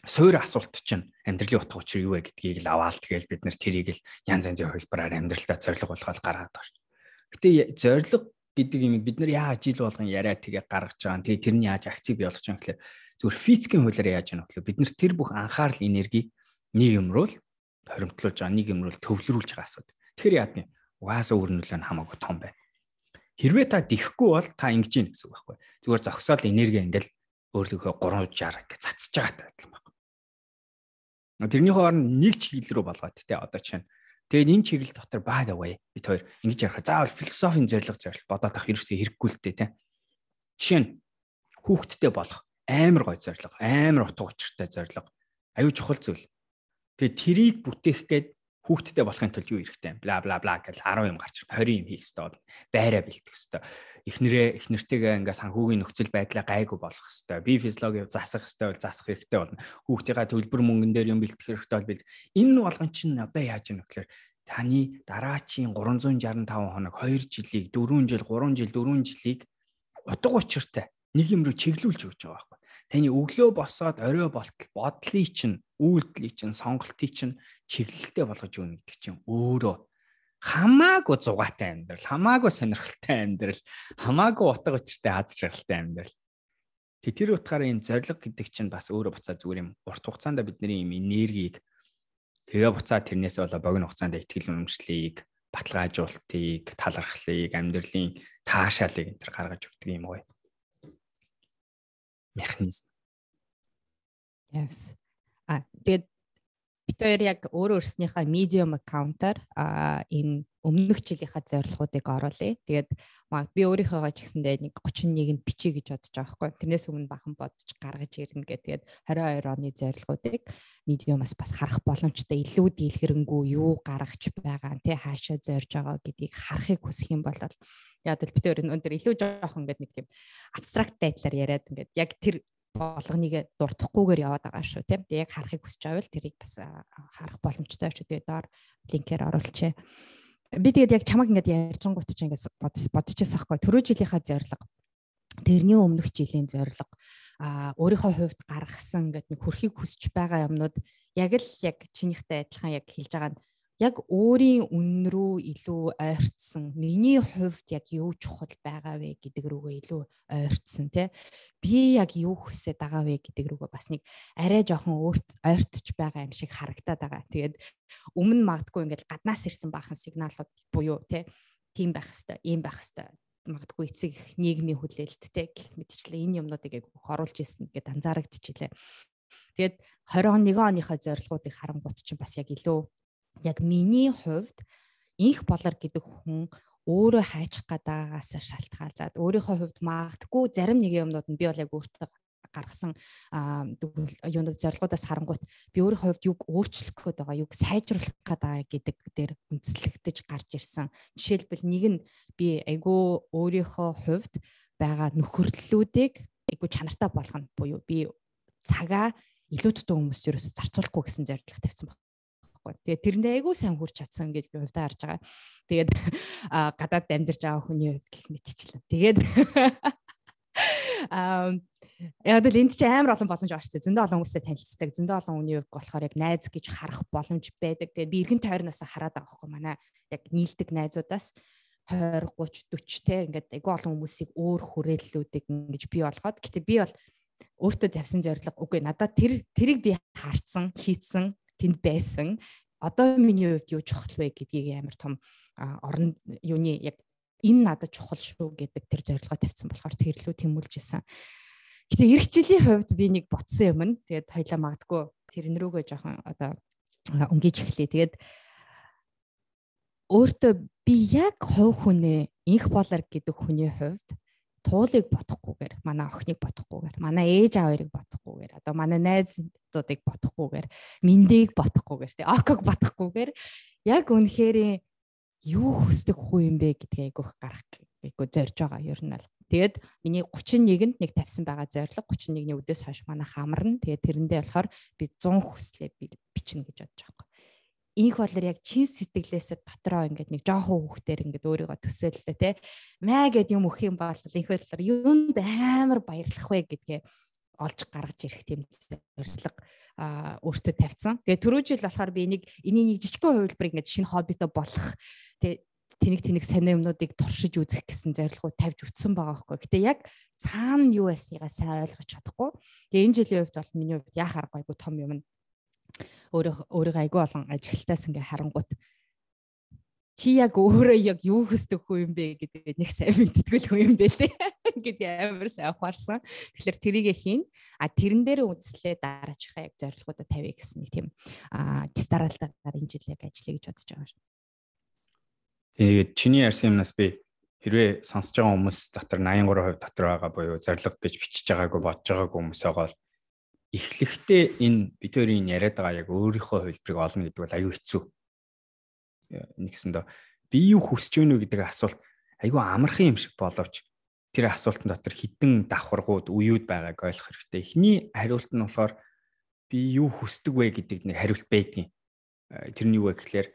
суур асуулт чинь амьдралын утга учир юу вэ гэдгийг л аваал тэгэл бид нар тэрийг л янз янзын хөлбөрөөр амьдралдаа зориг болгоод гаргаад байгаа шүү. Гэтэ зориг гэдэг юм бид нар яаж жил болгон яриа тэгээ гаргаж байгаа. Тэгээ тэрний яаж акцийг бий болгож байгаа гэхээр зүгээр физикийн хуулиар яаж яах вэ? Бид нар тэр бүх анхаарал энергийг нэг юм руу хоримтлуулж байгаа, нэг юм руу төвлөрүүлж байгаа асуудал. Тэгэхээр яад нь угаасаа өөр нөлөө нь хамаагүй том байна. Хэрвээ та дихгүй бол та ингэж ийн гэсэн үг байхгүй. Зүгээр зогсоол энерги ингээл өөрлөгөө 360 гэж цацж байгаатай адилхан байна. Тэрний хооронд нэг чиглэл рүү болгоод тэ одоо чинь Тэгээд энэ чиглэл дотор the way бид хоёр ингэж ярих заавал философийн зорилго зорилт бодоод авах ерөөсөө хэрэггүй л дээ тийм. Жишээ нь хүүхдтэй болох амар гой зорилго, амар утга учиртай зорилго. Аюу чухал зүйл. Тэгээд трийг бүтээх гээд хүүхдтэй болохын тулд юу хэрэгтэй бла бла бла гэж 10 юм гарч 20 юм хийх хэрэгтэй бол байраа бэлтэх хэрэгтэй. Эхнэрээ эхнэртэйгээ ингээ санхүүгийн нөхцөл байдлаа гайгүй болох хэрэгтэй. Би физиологи засах хэрэгтэй бол засах хэрэгтэй болно. Хүүхдийнхаа төлбөр мөнгөн дээр юм бэлтэх хэрэгтэй бол бэлт. Энэ болгон чинь одоо яаж юм гэхээр таны дараачийн 365 хоног 2 жилийг 4 жил 3 жил 4 жилийг утга учиртай нэг юм руу чиглүүлж өгч байгаа байхгүй. Таны өглөө босоод орой болтол бодлыг чинь үйлдэлийг чинь сонголтыг чинь чиглэлтэй болгож өгнө гэдэг чинь өөрөө хамаагүй зугаатай амьдрал, хамаагүй сонирхолтой амьдрал, хамаагүй утга учиртай аз жаргалтай амьдрал. Тэг тэр утгаараа энэ зориг гэдэг чинь бас өөрөө буцаа зүгээр юм. Урт хугацаанд бидний юм энергийг тэгээ буцаа тэрнээс болоо богино хугацаанд ихтгэл үнэмшлийг, баталгаажуултыг, талархлыг, амьдралын таашаалыг энэ төр гаргаж өгдөг юм гоё механизм. Yes. А тэгээд бид хоёр яг өөр өөрснийхээ medium account-аар энэ өмнөх жилийнхаа зорилгоодыг оруулъя. Тэгээд би өөрийнхөө ч гэсэндээ нэг 31-нд бичиж гэж бодож байгаа байхгүй. Тэрнээс өмнө бахан бодож гаргаж ирнэ гэдэг. Тэгээд 22 оны зорилгоодыг medium-аас бас харах боломжтой илүү дийлхэрэнгүй юу гаргаж байгаа тий хаашаа зорж байгаа гэдгийг харахыг хүсэх юм бол яг л бид өөр өндөр илүү жоох ингээд нэг тийм абстракт байдлаар яриад ингээд яг тэр болгоныг дуртахгүйгээр яваад байгаа шүү тийм. Тэгээ яг харахыг хүсэж байвал тэрийг бас харах боломжтой шүү. Тэгээ доор линкээр оруулчихъя. Би тэгээд яг чамаг ингээд ярьжингууд чи ингээд бодчихсон байхгүй. Төрөө жилийнхаа зорилго тэрний өмнөх жилийн зорилго а өөрийнхөө хувьд гаргасан ингээд нэг хөрхийг хүсэж байгаа юмнууд яг л яг чинийхтэй адилхан яг хэлж байгаа нь яг өөрийн үнэн рүү илүү ойртсон. Миний хувьд яг юу чухал байгаа вэ гэдэг рүүгээ илүү ойртсон тий би яг юу хүсэж байгаа вэ гэдэг рүүгээ бас нэг арай жоохон өөрт ойртож байгаа юм шиг харагдаад байгаа. Тэгээд өмнө магадгүй ингээд гаднаас ирсэн баахан сигналууд буюу тий тийм байх хэвээр ийм байх хэвээр магадгүй эцэг нийгмийн хүлээлттэй гэх мэтчлээ энэ юмнуудыг яг оруулж ирсэн гэдээ анзаарагдчихлээ тэгээд 21 оныхаа зорилгоодыг харангуут чинь бас яг илүү яг миний хувьд инх болор гэдэг хүн өөрөө хайчих гадаагаас шалтгаалаад өөрийнхөө хувьд магадгүй зарим нэг юмнууд нь би бол яг өөртөө гаргасан юунууд зорилгоудаас харангуут би өөрийнхөө хувьд юг өөрчлөх гээд байгаа юг сайжруулах гээд байгаа гэдэг дээр үндэслэгдэж гарч ирсэн. Жишээлбэл нэг нь би айгүй өөрийнхөө хувьд байгаа нөхөрлөлүүдийг айгүй чанартай болгоно буюу би цагаа илүү дутуу хүмүүст ерөөсө зарцуулахгүй гэсэн зорилго тавьсан байна байхгүй. Тэгээд тэрэндээ айгүй сайн хүрч чадсан гэж би хувьдаа харж байгаа. Тэгээд гадаад амьдарч байгаа хүний хувьд гэх мэтчлэн. Тэгээд аа Яг л энд чи амар олон боломж байгаа шүү дээ. Зөндөө олон хүмүүстэй танилцдаг. Зөндөө олон хүний хувьд болохоор яг найз гэж харах боломж байдаг. Тэгээд би эргэн тойрноос хараад байгаа байхгүй манай яг нийлдэг найзуудаас 20 30 40 те ингээд айгүй олон хүмүүсийг өөр хүрээллүүдийг ингэж бий болгоод гэтээ би бол өөртөө завсан зорилго үгүй надад тэр тэрийг би харцсан хийцэн тэнд байсан одоо миний хувьд юу чухал вэ гэдгийг амар том орон юуны яг энэ надад чухал шүү гэдэг тэр зорилгоо тавьсан болохоор тэрлүү тэмүүлж исэн. Гэтэ эх жилийн хувьд би нэг ботсон юм. Тэгээд хоёлаа магадгүй тэрэн рүүгээ жоохон одоо өнгөж эхлэе. Тэгээд өөртөө би яг хов хүнээ инх болор гэдэг хүний хувьд туулыг бодохгүйгээр манай охиныг бодохгүйгээр манай ээж аваарыг бодохгүйгээр одоо манай найзуудыг бодохгүйгээр миндийг бодохгүйгээр тий оког бодохгүйгээр яг үнэхээр юу хүсдэг хүү юм бэ гэдгийг айгүйх гарах айгүй зорж байгаа ер нь л тэгээд миний 31-нд нэг тавьсан байгаа зорилго 31-ний өдөөс хойш манай хамарна. Тэгээд тэрэндээ болохоор би 100 хүслээ бичнэ гэж бодож байгаа инх болор яг чин сэтгэлээсээ дотроо ингээд нэг жоохон хүүхдээр ингээд өөрийгөө төсөөллөө те маа гэд юм өгөх юм бол инх болор юунд амар баярлах вэ гэдгээ олж гаргаж ирэх тийм зорилго а өөртөө тавьсан. Тэгээ түрүү жил болохоор би энийг энийг нэг жижигхэн хувилбар ингээд шинэ хоббитой болох тэгээ тэнэг тэнэг сонио юмнуудыг туршиж үзэх гэсэн зорилгоо тавьж үтсэн байгаа байхгүй. Гэтэ яг цаана юу байсныг сайн ойлгож чадахгүй. Тэгээ энэ жилийн хувьд бол миний хувьд яхаар гайгүй том юм өөрөө өөрийгөө айгүй олон ажилтаас ингээ харангуут чи яг өөрөө яг юу хүсдэг хүн юм бэ гэдэг нэг сайн мэдтгэл хүн юм бэлээ гэдэг амар сайн ухаарсан. Тэгэхээр тэрийгэ хийн. А тэрэн дээр үндэслээ дараачихаа яг зорилгоудаа тавья гэсэн нэг тийм а дистаралтаар энэ жил яг ажиллая гэж бодож байгаа шүү. Тэгээд чиний ярьсан юмнаас би хэрвээ сонсож байгаа хүмүүс дотор 83% дотор байгаа буюу зорилго гэж бичиж байгаагүй бодож байгаагүй хүмүүс байгаа бол эхлэхдээ энэ битүүрийн яриад байгаа яг өөрийнхөө хувилбарыг олно гэдэг бол аюу хэцүү. Нэгсэндээ би юу хүсэж байна вэ гэдэг асуулт айгүй амархан юм шиг боловч тэр асуултан дотор хідэн давхаргууд үеуд байгааг ойлгох хэрэгтэй. Эхний хариулт нь болохоор би юу хүсдэг вэ гэдэг нэг хариулт байдгийн. Тэр нь юу вэ гэхээр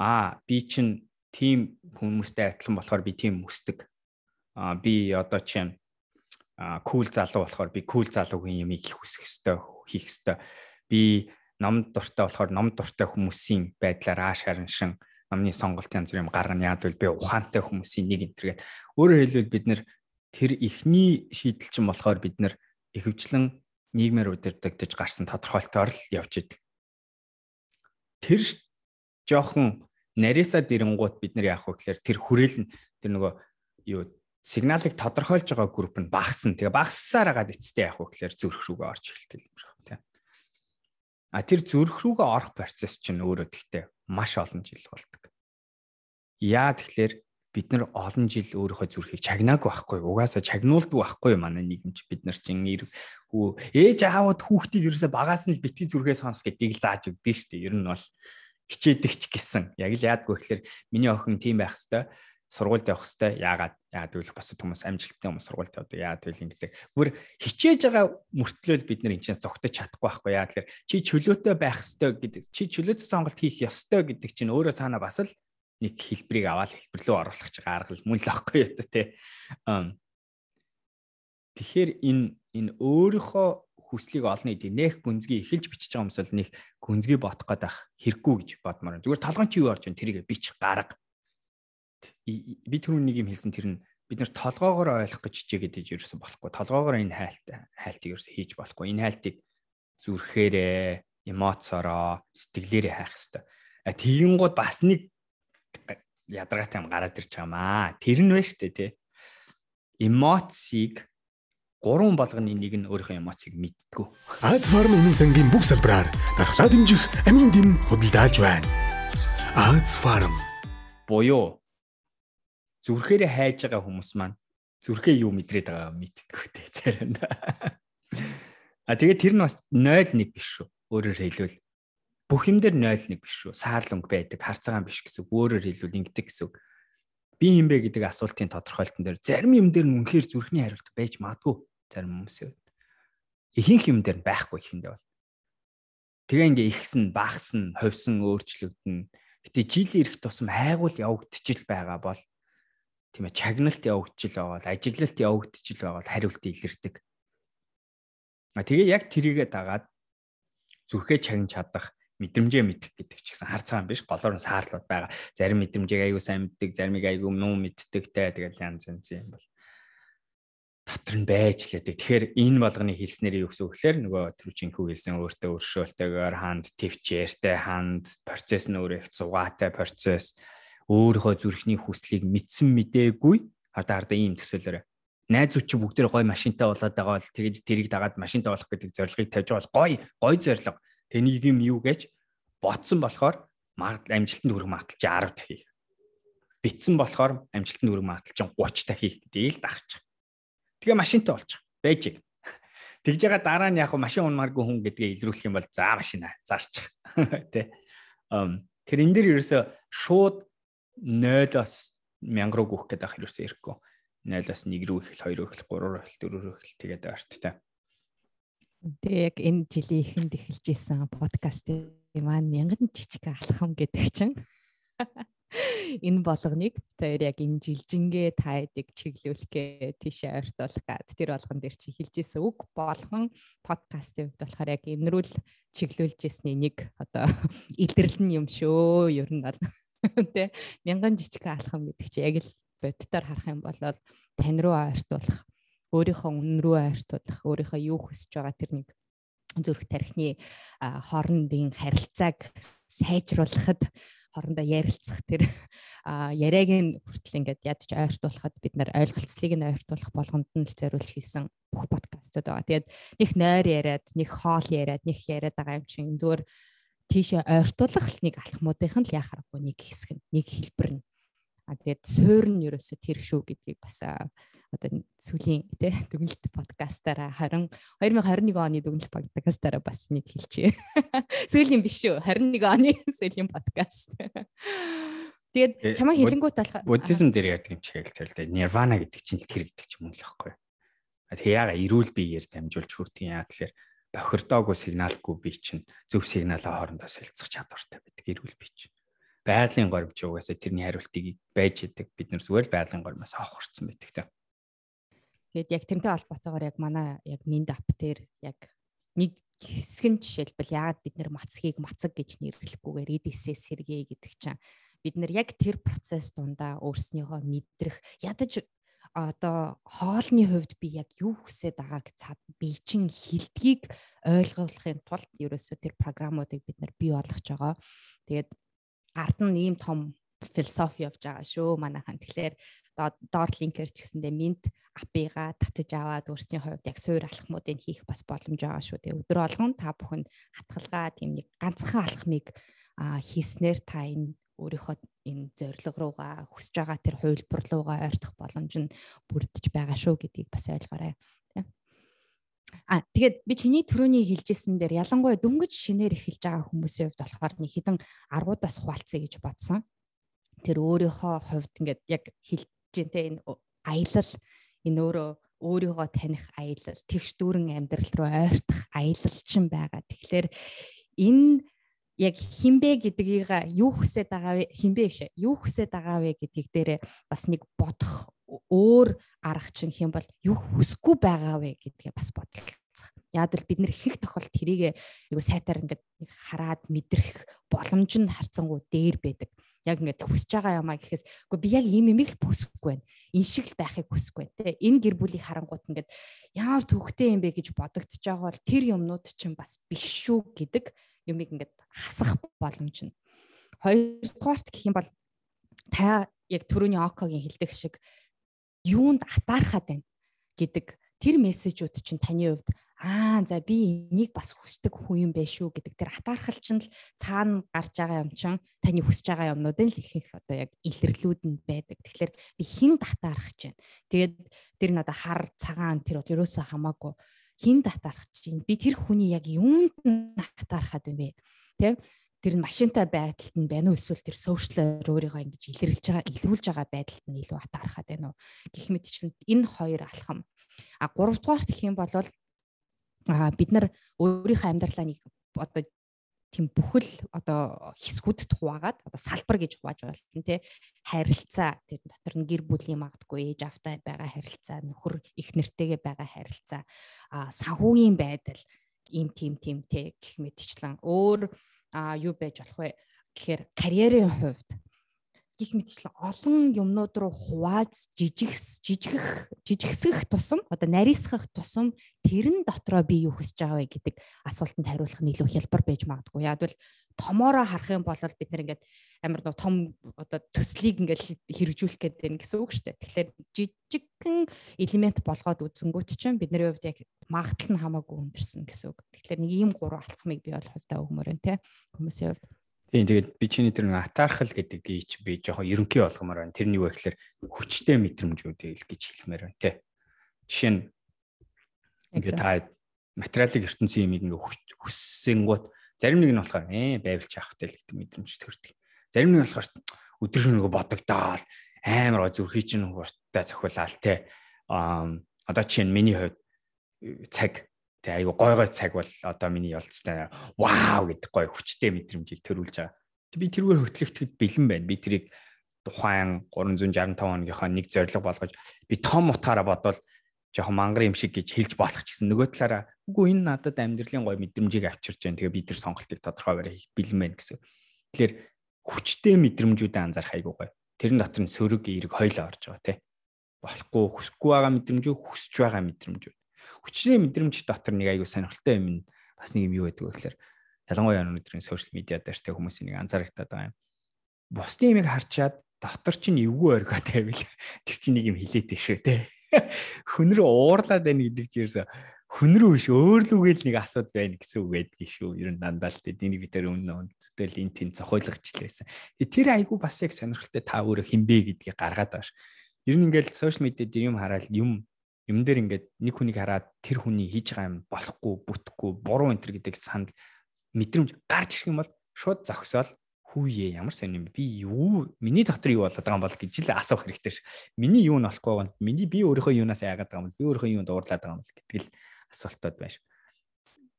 аа би чинь тийм хүмүүстэй адилхан болохоор би тийм хүсдэг. Аа би одоо чинь кул залуу болохоор би кул залуугийн юмыг их хүсэх хэвээр хийх хэвээр би ном дуртай болохоор ном дуртай хүмүүсийн байдлаар ааш хараншин номны сонголт янз бүрийн гаргана. Яад бол би ухаантай хүмүүсийн нэг энэ төргээд өөрөөр хэлбэл бид нэр тэр ихний шийдэл чинь болохоор бид нэр ихэвчлэн нийгмээр удирдагдаж гарсан тодорхойлолтоор л явж идэг. Тэр жоохон нарийсаад ирэнгуут бид нар яах вэ гэхээр тэр хүрээл нь тэр нөгөө юу сигналыг тодорхойлж байгаа групп нь багасна. Тэгээ багассаар агаад эцтэй явах гэхээр зүрх рүүгээ орж эхэлдэг юм шиг тийм. А тэр зүрх рүүгээ орох процесс чинь өөрөө тэгтээ маш олон жил болдог. Яа тэгэхээр бид нар олон жил өөрийнхөө зүрхийг чагнаагүй байхгүй угаасаа чагнуулдаг байхгүй манай нийгэмч бид нар чин хүү ээж аавууд хүүхдийг ерөөсө багаас нь л битгий зүрхээ сонс гэдгийг л зааж өгдөө шүү дээ ер нь бол хичээдэг ч гэсэн яг л яадгүй гэхээр миний охин тийм байх хэвээр сургуульд явах хэвээр яагаад яагаад гэвэл босод хүмүүс амжилттай хүмүүс сургуульд явдаг яагаад гэвэл ингэдэг. Бүр хичээж байгаа мөртлөөл бид нар энэ чинь зогтож чадахгүй байхгүй яа тэгэхээр чи чөлөөтэй байх хэвээр гэдэг чи чөлөөтэй сонголт хийх ёстой гэдэг чинь өөрөө цаана бас л нэг хэлбэрийг аваад хэлбэр рүү оруулах чигээ арга мөн л ахгүй юу те. Тэгэхээр энэ энэ өөрийнхөө хүслийг олно гэдэг нэх гүнзгий эхэлж бичиж байгаа хүмүүс бол нэг гүнзгий ботох гэдэг хэрэггүй гэж бодмоор. Зүгээр толгойн чи юу орж ин тэрийг бич гарга би түрүү нэг юм хэлсэн тэр нь бид нар толгоогоор ойлгох гэж хичээгээд иж ерөөсө болохгүй. Толгоогоор энэ хайлт хайлтыг ерөөсө хийж болохгүй. Энэ хайлтыг зүрхээрээ, эмоцороо, сэтгэлээрээ хайх хэрэгтэй. А тэгэнгүүт бас нэг ядаргаатай юм гараад ирж байгаамаа. Тэр нь вэ штэ тий. Эмоцийг гурван болгоны нэг нь өөрийнхөө эмоцийг мэддэг. Аз фарм эмийн сангийн бүх салбараар дархлаа дэмжих амин дэм худалдаалж байна. Аз фарм буюу зүрхээрээ хайж байгаа хүмүүс маань зүрхээ юу мэдрээд байгаа те заримдаа. А тэгээд тэр нь бас 0.1 биш шүү. Өөрөөр хэлбэл бүх юм дээр 0.1 биш шүү. Саарланг байдаг, харцаагаан биш гэсэн. Өөрөөр хэлбэл ингэдэг гэсэн. Би юм бэ гэдэг асуултын тодорхойлтон дээр зарим юм дээр нь үнэхээр зүрхний хариулт байж магадгүй зарим хүмүүсийн хувьд. Ихэнх юм дээр байхгүй ихэндээ бол. Тэгээ ингээ ихсэн, багсан, ховсон, өөрчлөгдөн. Гэтэ жил ирэх тусам хайгуул явагдчихил байгаа бол тийм ээ чагналт явагдчихл байгаа бол ажиглалт явагдчихл байгаа бол хариулт илэрдэг. А тэгээ яг тэрийгэ дагаад зүрхээ чагнаж чадах мэдрэмжээ мэдэх гэдэг ч гэсэн хар цагаан биш голоор нь саарлууд байгаа. Зарим мэдрэмжийг аягүй сайн мэддэг, заримыг аягүй нуу мэддэг те тэгэл янз янз юм бол. дотор нь байж лээдэг. Тэгэхээр энэ болгоны хэлснээр юу гэсэн үг гэхээр нөгөө тэр жинхүү хэлсэн өөртөө өршөөлтэйгээр ханд төвчээртэй ханд процесс нь өөрөө их зугаатай процесс өөрийнхөө зүрхний хүслийг мэдсэн мэдээгүй хардаа хардаа ийм төсөөлөөрэй. Найзууд чи бүгд гой машинтай болоод байгаа бол тэгээд тэрийг дагаад машинтай болох гэдэг зорилгыг тавьж байгаа бол гой гой зорилго. Тэнийг юм юу гэж ботсон болохоор амжилтанд хүрэх магадлал чи 10 дахин. Битсэн болохоор амжилтанд хүрэх магадлал чи 30 дахин гэдгийг л дагч. Тэгээ машинтай болчих. Байж. Тэгж байгаа дараа нь яг машин унмааргүй хүн гэдгээ илрүүлэх юм бол за машина зарчих. Тэ. Ам тэр энэ дэр ерөөсө шууд 0-аас 1000 руу гүөх гэдэг ах ерөөсө ирэхгүй. 0-аас 1 рүү ихэл 2 рүү ихэл 3 руу ихэл 4 рүү ихэл тэгээд арт тэ. Тэгээ яг энэ жилийн эхэнд эхэлж исэн подкастын маань мянган жижиг алхам гэдэг чинь энэ болгоныг тэр яг энэ жилжингээ таадаг чиглүүлэхээ тийшээ ойртуулах гад тэр болгон дээр чи хэлжсэн үг болгон подкастын хувьд болохоор яг энэрүүл чиглүүлж ирсний нэг одоо илэрлэн юм шүү ер нь бол тэ мянган жижиг алхам гэдэг чи яг л боддоор харах юм бол тань руу ойртуулах өөрийнхөө үнэн рүү ойртуулах өөрийнхөө юу хүсэж байгаа тэр нэг зүрх тархины хоорондын харилцааг сайжруулахад хоорондоо ярилцах тэр яриаг нь хүртэл ингээд ядч ойртуулахад бид нар ойлголцлыг нь ойртуулах болгонд нь л зориулж хийсэн бүх подкастууд байгаа. Тэгээд нэг нойр яриад, нэг хоол яриад, нэг яриад байгаа юм чинь зүгээр тийшээ ойртуулах нэг алхмуудынх нь л яхахгүй нэг хэсэг нь, нэг хэлбэр нь. А тэгээд суур нь ерөөсө тэр шүү гэдгийг бас одоо сүүлийн тий дүгнэлт подкастаараа 20 2021 оны дүгнэлт подкастаараа бас нэг хэлчихье. Сүүлийн биш шүү. 21 оны сүүлийн подкаст. Тэгээд чамаа хэлэнгуут болох буддизм дээр ярьдаг юм чихэл тэр нирвана гэдэг чинь тэр гэдэг ч юм уу л байхгүй. Тэгээ яага эрүүл биеэр дамжуулж хүртэн яа тэгэхээр бохирдоогүй сигналгүй бие чинь зөв сигналаа хоорондоо солилцох чадвартай байдаг. Эрүүл бие чинь. Байгалийн горимч угаасаа тэрний хариултыг байж идэг. Бид нар зүгээр л байгалийн горимоос авах хүрсэн байдаг та. Тэгээд яг тэрнтэй холбоотойгоор яг манай яг минд ап дээр яг нэг хэсэг нь жишээлбэл яагаад бид нэр мацхийг мацаг гэж нэрлэхгүйгээр эдээсээ сэргээ гэдэг чинь бид нар яг тэр процесс дундаа өөрснийхөө мэдрэх ядаж одоо хоолны хувьд би яг юу хүсэж байгааг цаад би чин хилдгийг ойлгохын тулд ерөөсөө тэр програмуудыг бид нар бий болгож байгаа. Тэгээд ард нь ийм том философи явж байгаа шүү манайхан. Тэгэхээр доор линкээр ч гэсэндээ минт апига татаж аваад өөрсний хувьд яг суур алхмуудыг хийх бас боломж байгаа шүү. Тэгээ өдөр болгон та бүхэн хатгалгаа тийм нэг ганцхан алхмыг хийснээр та энэ өөрийнхөө энэ зорилго руугаа хүсэж байгаа тэр хувилбар руугаа ойртох боломж нь бүрдэж байгаа шүү гэдгийг бас ойлгоорой. А тэгээд би чиний төрөний хэлжсэн дээр ялангуяа дөнгөж шинээр эхэлж байгаа хүмүүсийн хувьд болохоор нэг хідэн аргуудаас хуваалцъя гэж бодсон тэр өөрийнхөө хувьд ингээд яг хэлж дээ энэ аялал энэ өөрөө өөрийгөө таних аялал тэгш дүүрэн амьдрал руу ойртох аялал чинь байгаа. Тэгэхээр энэ яг хинбэ гэдгийг юу хүсэж байгаа вэ хинбэ биш юу хүсэж байгаа вэ гэдгийг дээр бас нэг бодох өөр арга чинь хэм бол юу хүсэхгүй байгаа вэ гэдгээ бас бодлоо Яг л бид нэр их тохиолдолд тэрийг айгу сайтаар ингээд хараад мэдрэх боломж нь харцангуй дээр байдаг яг ингээд хүсэж байгаа юмаа гэхээс үгүй би яг ийм юм их л хүсэхгүй байна. Энэ шиг л байхыг хүсэхгүй байна. Тэ энэ гэр бүлийг харангуут ингээд ямар төвхтэй юм бэ гэж бодогдож байгаа бол тэр юмнууд чинь бас биш шүү гэдэг юмыг ингээд хасах боломж нь. Хоёрдугаарт гэх юм бол та яг төрөний окогийн хэлдэг шиг юунд атаархаад байна гэдэг тэр мессежүүд чинь таны хувьд аа за би энийг бас хүсдэг хүн юм байх шүү гэдэг тэр атаархал чинь л цаана гарч байгаа юм чин таны хүсэж байгаа юмнуудын л их их одоо яг илэрлүүд нь байдаг. Тэгэхээр би хин татаарах чинь. Тэгээд тэр нь одоо хар цагаан тэр бол ерөөсөө хамаагүй хин татаарах чинь. Би тэр хүний яг юунд татаархаад байна бэ? Тэ? Тэр нь машинтай байдалд нь байна уу эсвэл тэр сошиалаар өөрийгөө ингэж илэрлж байгаа илрүүлж байгаа байдалд нь илүү атаархаад байна уу гэх мэт чинь энэ хоёр алхам а гуравдугаарт гэх юм бол бид нар өөрийнхөө амьдралаа нэг одоо тийм бүхэл одоо хэсгүүдэд хуваагаад одоо салбар гэж хувааж болно те. Харилцаа тэр дотор нь гэр бүлийн магадгүй ээж автай байгаа харилцаа нөхөр их нэртэйгээ байгаа харилцаа санхүүгийн байдал ийм тийм тийм те гэх мэтчлэн. Өөр юу байж болох вэ? Гэхээр карьерийн хувьд гих мэтчлэн олон юмнууд руу хувааж жижигс жижигх жижигсэх тусам одоо нарийсгах тусам тэрэн дотроо би юу хүсэж байгаа вэ гэдэг асуултанд хариулах нь илүү хялбар байж магадгүй. Яг бол томоороо харах юм бол бид нэр ингээд амар нөө том одоо төслийг ингээд хэрэгжүүлэх гэдэг нь гэсэн үг шүү дээ. Тэгэхээр жижигхэн элемент болгоод үзэнгүүт чинь бидний хувьд яг магадлал нь хамаагүй өндөрсөн гэсэн үг. Тэгэхээр нэг ийм гурван алхмыг би бол хувьдаа өгмөр энэ те хүмүүсийн хувьд. Тийм тэгээд би чиний тэр нэг атаархал гэдгийг чи би жоохон ерөнхий болгомоор байна. Тэр нь юу вэ гэхээр хүчтэй мэдрэмжүүдийг гэж хэлмээр байна те. Жишээ нь ингээд та материалын ертөнцийн юм ингээ хүссэнгүүт зарим нэг нь болохоор ээ байвалч авахтай л гэдэг мэдрэмж төрдөг. Зарим нэг нь болохоор өдөр шөнөгүй бодогдоод амар зүрхий чинь хурдтай цохиулаад те. Аа одоо чинь миний хувьд цаг Тэ айгу гой гой цаг бол одоо миний ялцтай вау гэдэг гой хүчтэй мэдрэмжийг төрүүлж байгаа. Би тэргээр хөтлөгдөд бэлэн байна. Би тэрийг тухайн 365 хоногийнхаа нэг зорилго болгож би том утгаараа бодвол жоохон мангар юм шиг гэж хэлж болох ч гэсэн нөгөө талаараа үгүй энэ надад амьдралын гой мэдрэмжийг авчирч जैन. Тэгээ би тэр сонголтыг тодорхой барай бэлэн байна гэсэн. Тэгэхээр хүчтэй мэдрэмжүүдэд анзаарах айгуу гой. Тэрэн дотор нь сөрөг эерэг хойлоо орж байгаа тий. Болохгүй хүсэхгүй байгаа мэдрэмжүү хүсэж байгаа мэдрэмжүүд хүчний мэдрэмж дотор нэг аягүй сонирхолтой юм бас нэг юм юу гэдэг вэ гэхээр ялангуяа өнөөдрийн сошиал медиа дээр тэ хүмүүсийн нэг анзаарагтаад байгаа юм. Бусдын юмыг харчаад дотор чинь эвгүй оргоо тавил тэр чинь нэг юм хилээд шүү те. Хүн рүү уурлаад байна гэдэг чинь хүн рүү биш өөрлөгөөл нэг асууд байна гэсэн үг байдгийг шүү. Ер нь дандаа л тийм нэг битэр өмнө үнэтэл энэ тэн зохиолгочлээсэн. Тэр айгүй бас яг сонирхолтой та өөрөө хинбэ гэдгийг гаргаад байгаа ш. Ер нь ингээл сошиал медиад юм хараад юм юм дээр ингээд нэг хүнийг хараад тэр хүний хийж байгаа юм болохгүй, бүтэхгүй, буруу энэ төр гэдэг санал мэдрэмж гарч ирэх юм бол шууд зогсоол хүүе ямар сайн юм би юу миний дотор юу болоод байгаа юм бол гэж л асуух хэрэгтэй ш. Миний юу нь болохгүй гоо миний би өөрийнхөө юунаас яагаад байгаа юм би өөрийнхөө юунд дуурлаад байгаа юм гэдэг л асуултууд байна ш.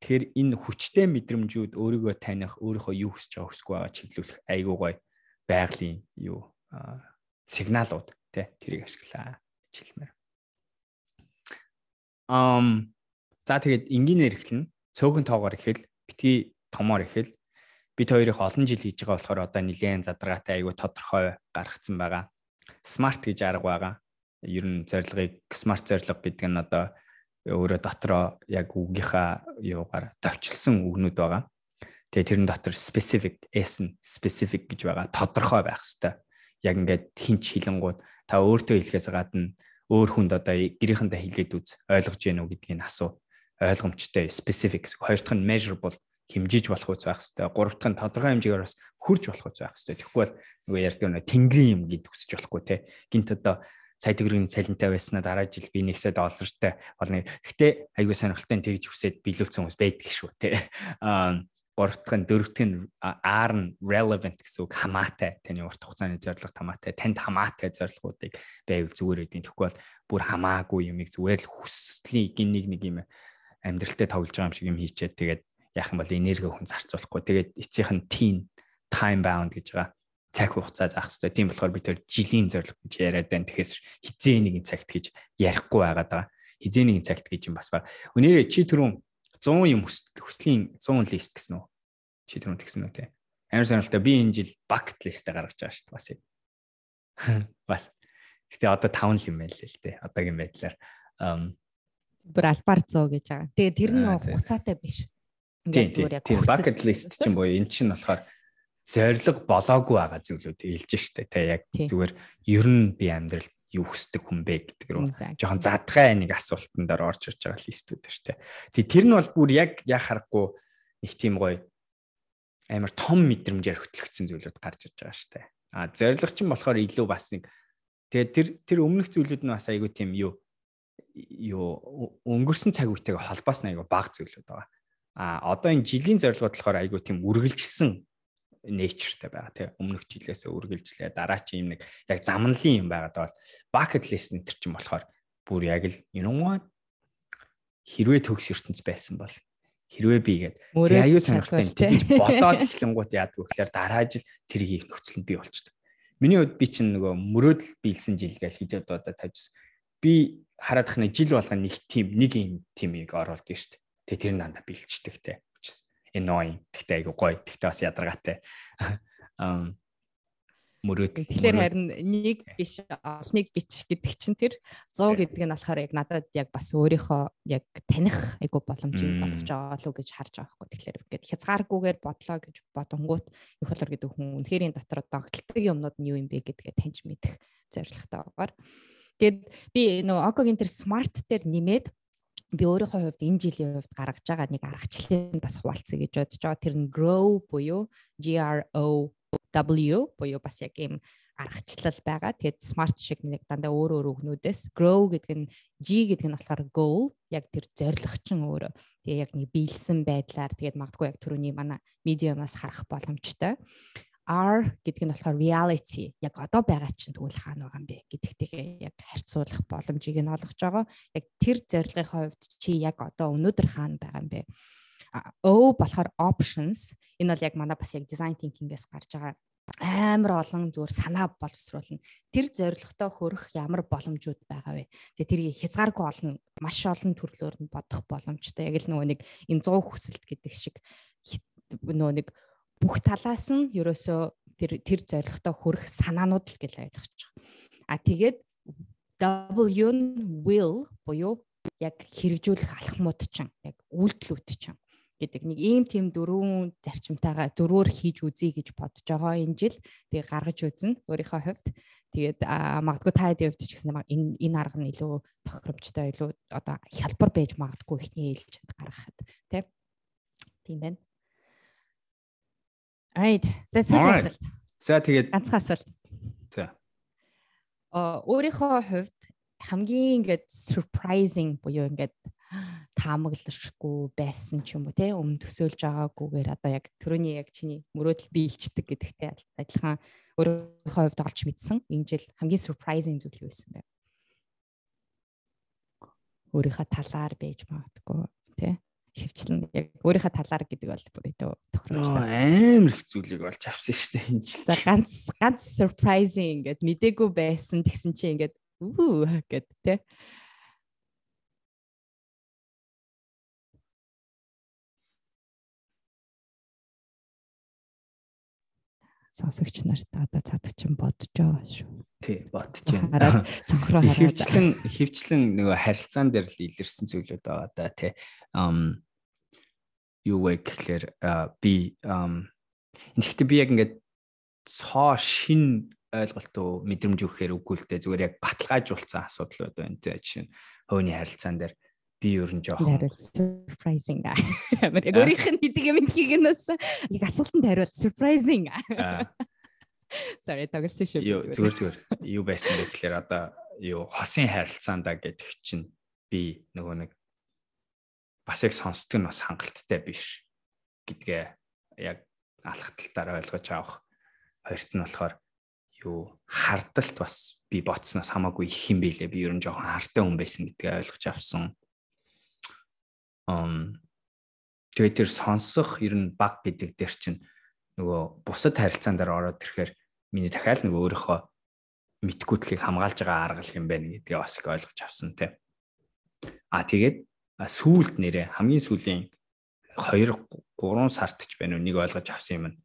Тэгэхээр энэ хүчтэй мэдрэмжүүд өөрийгөө таних, өөрийнхөө юу хүсэж байгаа хүсэхгүй байгаа чиглүүлэх айгуу гой байгалийн юу сигналууд тий тэрийг ашиглаа гэж хэлмээр. Ам за тэгээд энгийнээр эхэлнэ. Цөөхөн тоогоор эхэл, битгий томоор эхэл. Бид хоёрыг олон жил хийж байгаа болохоор одоо нэлээд задаргаатай айгүй тодорхой гаргацсан байгаа. Смарт гэж арга байгаа. Ер нь зорилгыг смарт зорилго гэдэг нь одоо өөрөө дотроо яг үгийнхаа юугаар товчлсон үгнүүд байгаа. Тэгээ тэрэн дотор specific S нь specific гэж байгаа. Тодорхой байх хэвээр. Яг ингээд хинч хилэнгууд та өөртөө хэлэхээс гадна өөр хүнд одоо гэрийнхэнтэй хилээд үз ойлгож гэнэ үү гэдгийг асуу. Ойлгомжтой specific. Хоёр дахь нь measurable хэмжиж болох үз байх хэвээр. Гурав дахь нь тодорхой хэмжээгээр бас хүрч болох үз байх хэвээр. Тэгэхгүй бол нөгөө ярьдаг нь тэнгэрийн юм гэдэг үсэж болохгүй те. Гинт одоо сая төгрөгийн цалинтай байснаа дараа жил би нэгсээ доллартай болно. Гэхдээ аягүй сонирхолтой тэгж хүсээд биелүүлсэн хүмүүс байдаг шүү те. Аа гуравтх нь дөрөвтх нь R нь relevant гэсэн үг хамаатай таны урт хугацааны зорилго хамаатай танд хамаатай зорилгоудыг байвал зүгээр эдийн тэгэхгүй бол бүр хамаагүй юмыг зүгээр л хүслийн нэг нэг юм амьдралтай тоглож байгаа юм шиг юм хийчээд тэгээд яах юм бол энерги хүн зарцуулахгүй тэгээд эцсийнх нь teen time bound гэж байгаа цаг хугацаа заах хэрэгтэй. Тийм болохоор би тэр жилийн зорилго гэж яриад байна. Тэгэхээс хизээ нэгэн цагт гэж ярихгүй байгаад байгаа. Хизээ нэгэн цагт гэж юм бас ба. Өнөөдөр чи түрүүн 100 юм хүслийн 100 лист гэсэн үү? Үн тэгсэн үү те? Амар сонирхолтой. Би энэ жил bucket list-э гаргаж байгаа шүү дээ бас. Бас. Гэтэ одоо 5 юм байна л те. Одоогийн байдлаар бүр альбаар 100 гэж байгаа. Тэгээ тэр нь хугацаатай биш. Яг тийм bucket list чинь боё эн чинь болохоор зориг болоогүй байгаа зүйлүүд хэлж штэ. Тэ яг зүгээр ер нь би амьдралд юу хүсдэг хүн бэ гэдэг рүү жоохон задгай нэг асуултан дээр орж ирж байгаа листүүд дээ. Тэг тэр нь бол бүр яг яа харахгүй их тийм гоё амар том мэдрэмжээр хөтлөгдсөн зүйлүүд гарч ирж байгаа дээ. А зориг чинь болохоор илүү бас нэг тэгээд тэр тэр өмнөх зүйлүүд нь бас айгүй тийм юу юу өнгөрсөн цаг үетэйгээ холбоос нь айгүй бага зүйлүүд байгаа. А одоо энэ жилийн зорилгод болохоор айгүй тийм үргэлжилсэн nature-тэй байгаа тийм өмнөх жилээс үргэлжлээ дараа чи юм нэг яг замналын юм байгаад бол bucket list нэтер чинь болохоор бүр яг л you know what хэрвээ төгс ертөнц байсан бол хэрвээ би гээд аюу сонирхолтой тэгж бодоод эхлэнгууд яадгүй гэхээр дараа жил тэр хийх нөхцөл нь бий болчтой. Миний хувьд би чинь нөгөө мөрөөдөл биелсэн жил гэж хидэд удаа тавьжсэн. Би хараад их нэг жил болгоно нэг тим нэг юм тимийг оруулдаг шүү дээ. Тэгээ тэр нь дандаа биелчдэг те annoying. Тэгтээ айгу гоё. Тэгтээ бас ядаргаатай. мөрөөдөл. Тэгэхээр харин нэг биш олныг бич гэдэг чинь тэр 100 гэдэг нь болохоор яг надад яг бас өөрийнхөө яг таних айгу боломжийг болгож байгаа л үү гэж харж байгаа байхгүй. Тэгэхээр ингээд хязгааргүйгээр бодлоо гэж бодонгууд их болор гэдэг хүн үнэхэрийн дотор догтлдог юмнууд нь юу юм бэ гэдгээ таньж мэдэх зорилготой байгаа. Тэгэд би нөгөө Окогийн тэр смарт дээр нэмээд би өөрийнхөө хувьд энэ жилийн хувьд гаргаж байгаа нэг аргачлалын бас хуваалцъя гэж бодож байгаа. Тэр нь grow буюу G R O W буюу бас яг ийм аргачлал байгаа. Тэгээд smart шиг нэг дандаа өөр өөр үгнүүдээс grow гэдэг нь G гэдэг нь болохоор goal яг тэр зорилгочин өөрөө. Тэгээ яг нэг биелсэн байдлаар тэгээд магадгүй яг түрүүний манай medium-аас харах боломжтой. R гэдэг нь болохоор reality яг одоо байгаа чинь тэгвэл хаана байгаа юм бэ гэдэгтэйгээ яг харьцуулах боломжийг нь олгож байгаа. Яг тэр зорилгын хувьд чи яг одоо өнөөдөр хаана байгаа юм бэ? O болохоор options. Энэ бол яг манай бас яг design thinking-ээс гарч байгаа амар олон зүгээр санаа боловсруулна. Тэр зорилготой хүрэх ямар боломжууд байгаа вэ? Тэгээ тэрийг хязгааргүй олон маш олон төрлөөр нь бодох боломжтой. Яг л нөгөө нэг энэ 100 хүсэлт гэдэг шиг нөгөө нэг бүх талаас нь ерөөсөө тэр тэр зорилготой хүрэх санаанууд л гэж ойлгож байгаа. А тэгээд W нь will буюу яг хэрэгжүүлэх алхмууд чинь яг үйлдэлүүд чинь гэдэг нэг ийм тийм дөрвөн зарчимтайгаа дөрвөөр хийж үзье гэж бодож байгаа энэ жил тэгээ гаргаж үзнэ өөрийнхөө хувьд тэгээд магадгүй та хэдийн хувьд ч гэсэн энэ энэ арга нь илүү тохиромжтой илүү одоо хялбар байж магадгүй ихний ээлжинд гаргахад тийм байна Right. За сүүлийн асуулт. За тэгээд ганцхан асуулт. За. Э өөрийнхөө хувьд хамгийн ингээд surprising буюу ингээд таамаглашгүй байсан ч юм уу те? Өмнө төсөөлж байгаагүйгээр одоо яг төрөний яг чиний мөрөөдөл биелчдэг гэдэгтэй адилхан өөрийнхөө хувьд олж мэдсэн. Энэ жил хамгийн surprising зүйл юу байсан бэ? Өөрийнхөө талаар байж магадгүй те? Хөвчлэн яг өөрийнхөө талаар гэдэг бол бүр өдөө тохиромжтой амар их зүйлийг олж авсан шүү дээ энэ жил. За ганц ганц surprising ингээд мдээгүй байсан тэгсэн чинь ингээд үү гэд те сонсогч нарт одоо цадах чинь бодож байгаа шүү. Тий, бодож байна. Цонхроо хараад. Хөвчлэн хөвчлэн нөгөө харилцаан дээр л илэрсэн зүйлүүд байгаа да тий. Ам юу вэ гэхээр би ам тэгэхдээ би яг ингээд цоо шин ойлголтоо мэдрэмж өгөхээр үгүй л дээ зүгээр яг баталгаажуулсан асуудал байна тий. Жишээ нь хөөний харилцаан дээр би ер нь жоохон surprising амар яг өөрийнх нь хийдэг юм хийх нь бас яг асуултанд хариулт surprising sorry тоглосон шүү. Юу зүгээр зүгээр. Юу байсан бэ гэхээр одоо юу хосын харилцаандаа гэдэг чинь би нөгөө нэг бас яг сонсдог нь бас хангалттай биш гэдгээ яг алхталтаар ойлгож авах. Хоёрт нь болохоор юу хардалт бас би ботсноос хамаагүй их юм бэлээ би ер нь жоохон хартай хүн байсан гэдгээ ойлгож авсан тэгээд тэр сонсох ер нь баг гэдэг дээр чинь нөгөө бусад харилцаан дээр ороод ирэхээр миний дахиад нөгөө өөрийнхөө мэдгүйтлийг хамгаалж байгаа арга юм байна гэдгээ бас их ойлгож авсан тий. А тэгээд сүүлд нэрээ хамгийн сүүлийн 2 3 сард ч байна уу нэг ойлгож авсан юм нь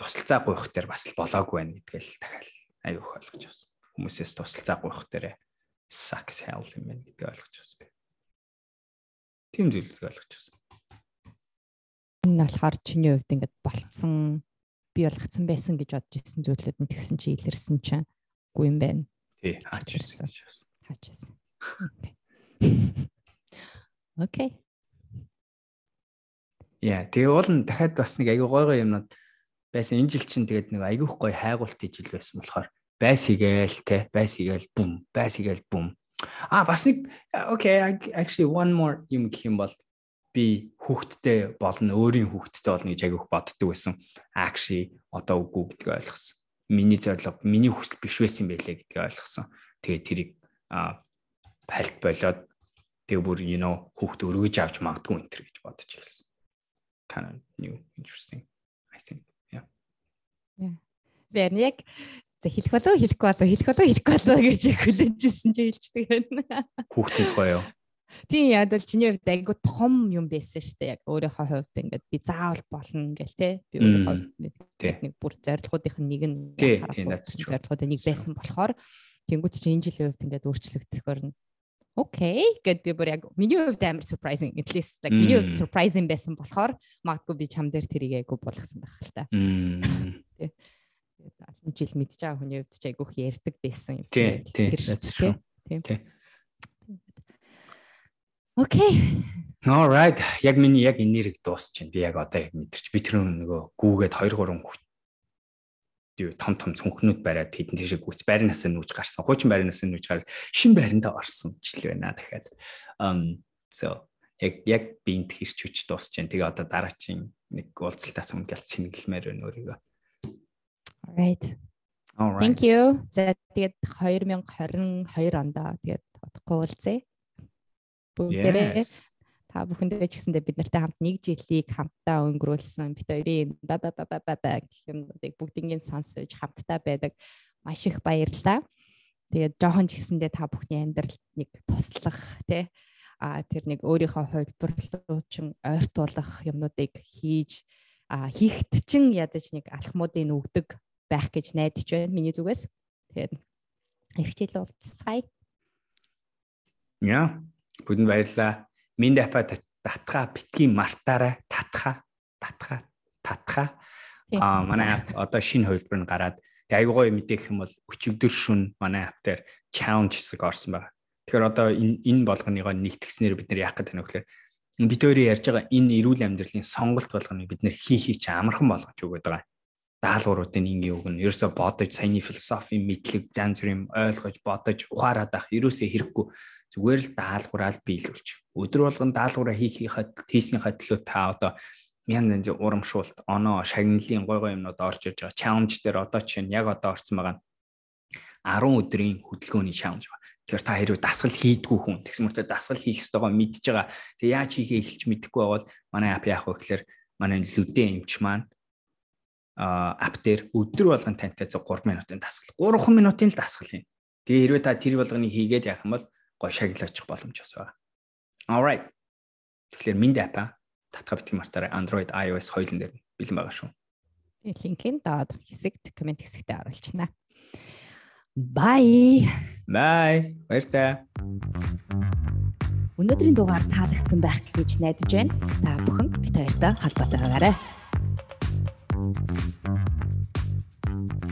тусалцаа гуйх дээр бас л болоогүй байна гэдгээл дахиад аюух ойлгож авсан. Хүмүүсээс тусалцаа гуйх дээр sucks hell юм байна гэдгийг ойлгож авсан. Тийм ойлгож байна. Энэ болохоор чиний хувьд ингээд болцсон би болгоцсон байсан гэж бодож ирсэн зүйлүүд нь тэгсэн чи илэрсэн чинь үгүй юм байна. Тий, хаач ирсэн. Хаач ирсэн. Окей. Яа, тэгээ уул нь дахиад бас нэг аягүй гой гой юмнууд байсан. Энэ жил чинь тэгээд нэг аягүй гой хайгуулт ижил байсан болохоор байс хийгээл те, байс хийгээл бум, байс хийгээл бум А бас нэг okay actually one more юм гэх юм бол би хүүхдтэй болно өөрийн хүүхдтэй болно гэж агиух боддог байсан. Actually одоо үгүй гэдгийг ойлгосон. Миний зорилго миний хүсэл биш байсан байлээ гэдгийг ойлгосон. Тэгээ тэрийг пальт болоод тэгээ бүр you know хүүхд өргөж авч магадгүй энэ төр гэж бодож эхэлсэн. Kind of new interesting I think. Yeah. Yeah. Верн яг За хэлэх болов хэлэхгүй болов хэлэх болов хэлэхгүй болов гэж хүлэнжсэн чи хэлждэг байна. Хүүхдийн тухай юу? Тийм яад бол чиний хувьд айгу том юм байсан шүү дээ. Яг өөрийнхөө хувьд ингээд би заавал болно гэл те. Би өөрийнхөө хувьд нэг бүр зорилгоудынх нь нэг нь зорилгоудын нэг байсан болохоор тэнгуүт чи энэ жилийн хувьд ингээд өөрчлөгдөхөөр нь окей гэд би бүр яг миний хувьд амар surprising at least like миний хувьд surprising байсан болохоор магадгүй би чам дээр тэрийг айгу болгосон байх л та. Тэгээд олон жил мэдж байгаа хүний хувьд ч айгуух ярьдаг байсан юм. Тийм тийм. Тийм. Окей. Alright. Яг миний яг энерги дуусчихэв. Би яг одоо яг мэдэрч би тэр нөгөө гүүгээд 2 3 юу том том цүнхнүүд бариад хэдэн тийш гүц байрнаас нь нүүж гарсан. Хуучин байрнаас нь нүүж гараад шин байрандаа орсон жил байна дахиад. Um so яг яг би энд хэрч хүч дуусч जैन. Тэгээ одоо дараачийн нэг уулзалтаас өмнө гал цэнгэлмээр байна өөрийгөө. Alright. Alright. Thank you. За тэгээд 2022 онд тэгээд бодохгүй уулзъя бүгдээрээ та бүхэндээ ч гэсэндээ бид нартай хамт нэг жилийг хамтдаа өнгөрүүлсэн бид хоёрын ба ба ба ба ба гэх бүгднийг сонсож хамтдаа байдаг маш их баярлалаа. Тэгээд жоохон ч гэсэндээ та бүхний амьдралд нэг туслах тий а тэр нэг өөрийнхөө хувилбарлуучин ойртуулах юмнуудыг хийж а хийхт чин ядаж нэг алхмуудыг өгдөг байх гэж найдаж байна миний зүгээс. Тэгээд эрхчээл уулзцгаая. Яа, Бүдэнд баярлалаа. Минь апа татха битгий мартаарай татха татха татха а манай одоо шинэ хувилбар нь гараад айгуу гоё мэдээх юм бол өчигдөр шүн манай ап дээр challenge хэсэг орсон байна. Тэгэхээр одоо энэ энэ болгоныгоо нэгтгснээр бид нар яах гэдэг нь вөхлөөр бид өөрөө ярьж байгаа энэ эрүүл амьдралын сонголт болгоныг бид нэр хий хий чи амархан болгож өгöd байгаа. Даалгавруудын ингийн үг нь ерөөсө бодож саяны философи мэдлэг зан бүрийн ойлгож бодож ухаарад авах ерөөсө хэрэггүй зүгээр л даалгавраа биелүүлж. Өдөр болгон даалгавраа хийх хийснийхаа төлөө та одоо мян янз урамшуулт, оноо, шагналын гой гой юмнууд орж иж байгаа. Чаленж дээр одоо чинь яг одоо орсон байгаа 10 өдрийн хөдөлгөөний чаленж ба. Тэгэхээр та хэрвээ дасгал хийдгүү хүн тэгсэн мөртөө дасгал хийх ёстойгоо мэдж байгаа. Тэгээ яаж хийхээ эхэлж мэдэхгүй байвал манай ап яах вэ гэхээр манай лүдэн эмч маань ап дээр өдөр болгон тантай 3 минутын дасгал 3 минутын л дасгал юм. Тэгээ хэрвээ та тэр болгоныг хийгээд яах юм бол гой шагналаачих боломж бас байгаа. Alright. Тэгэхээр минь апа татга битгий мартаарай Android iOS хоёулын дээр бэлэн байгаа шүү. Тэгээ линкийн доод хэсэгт комент хэсэгтээ оруулчихна. Bye. Bye. Баяртай. Өнөөдрийн дугаар таалагдсан байх гэж найдаж байна. Та бүхэн бит хоёртой холбоотой байгаарай. Thank you.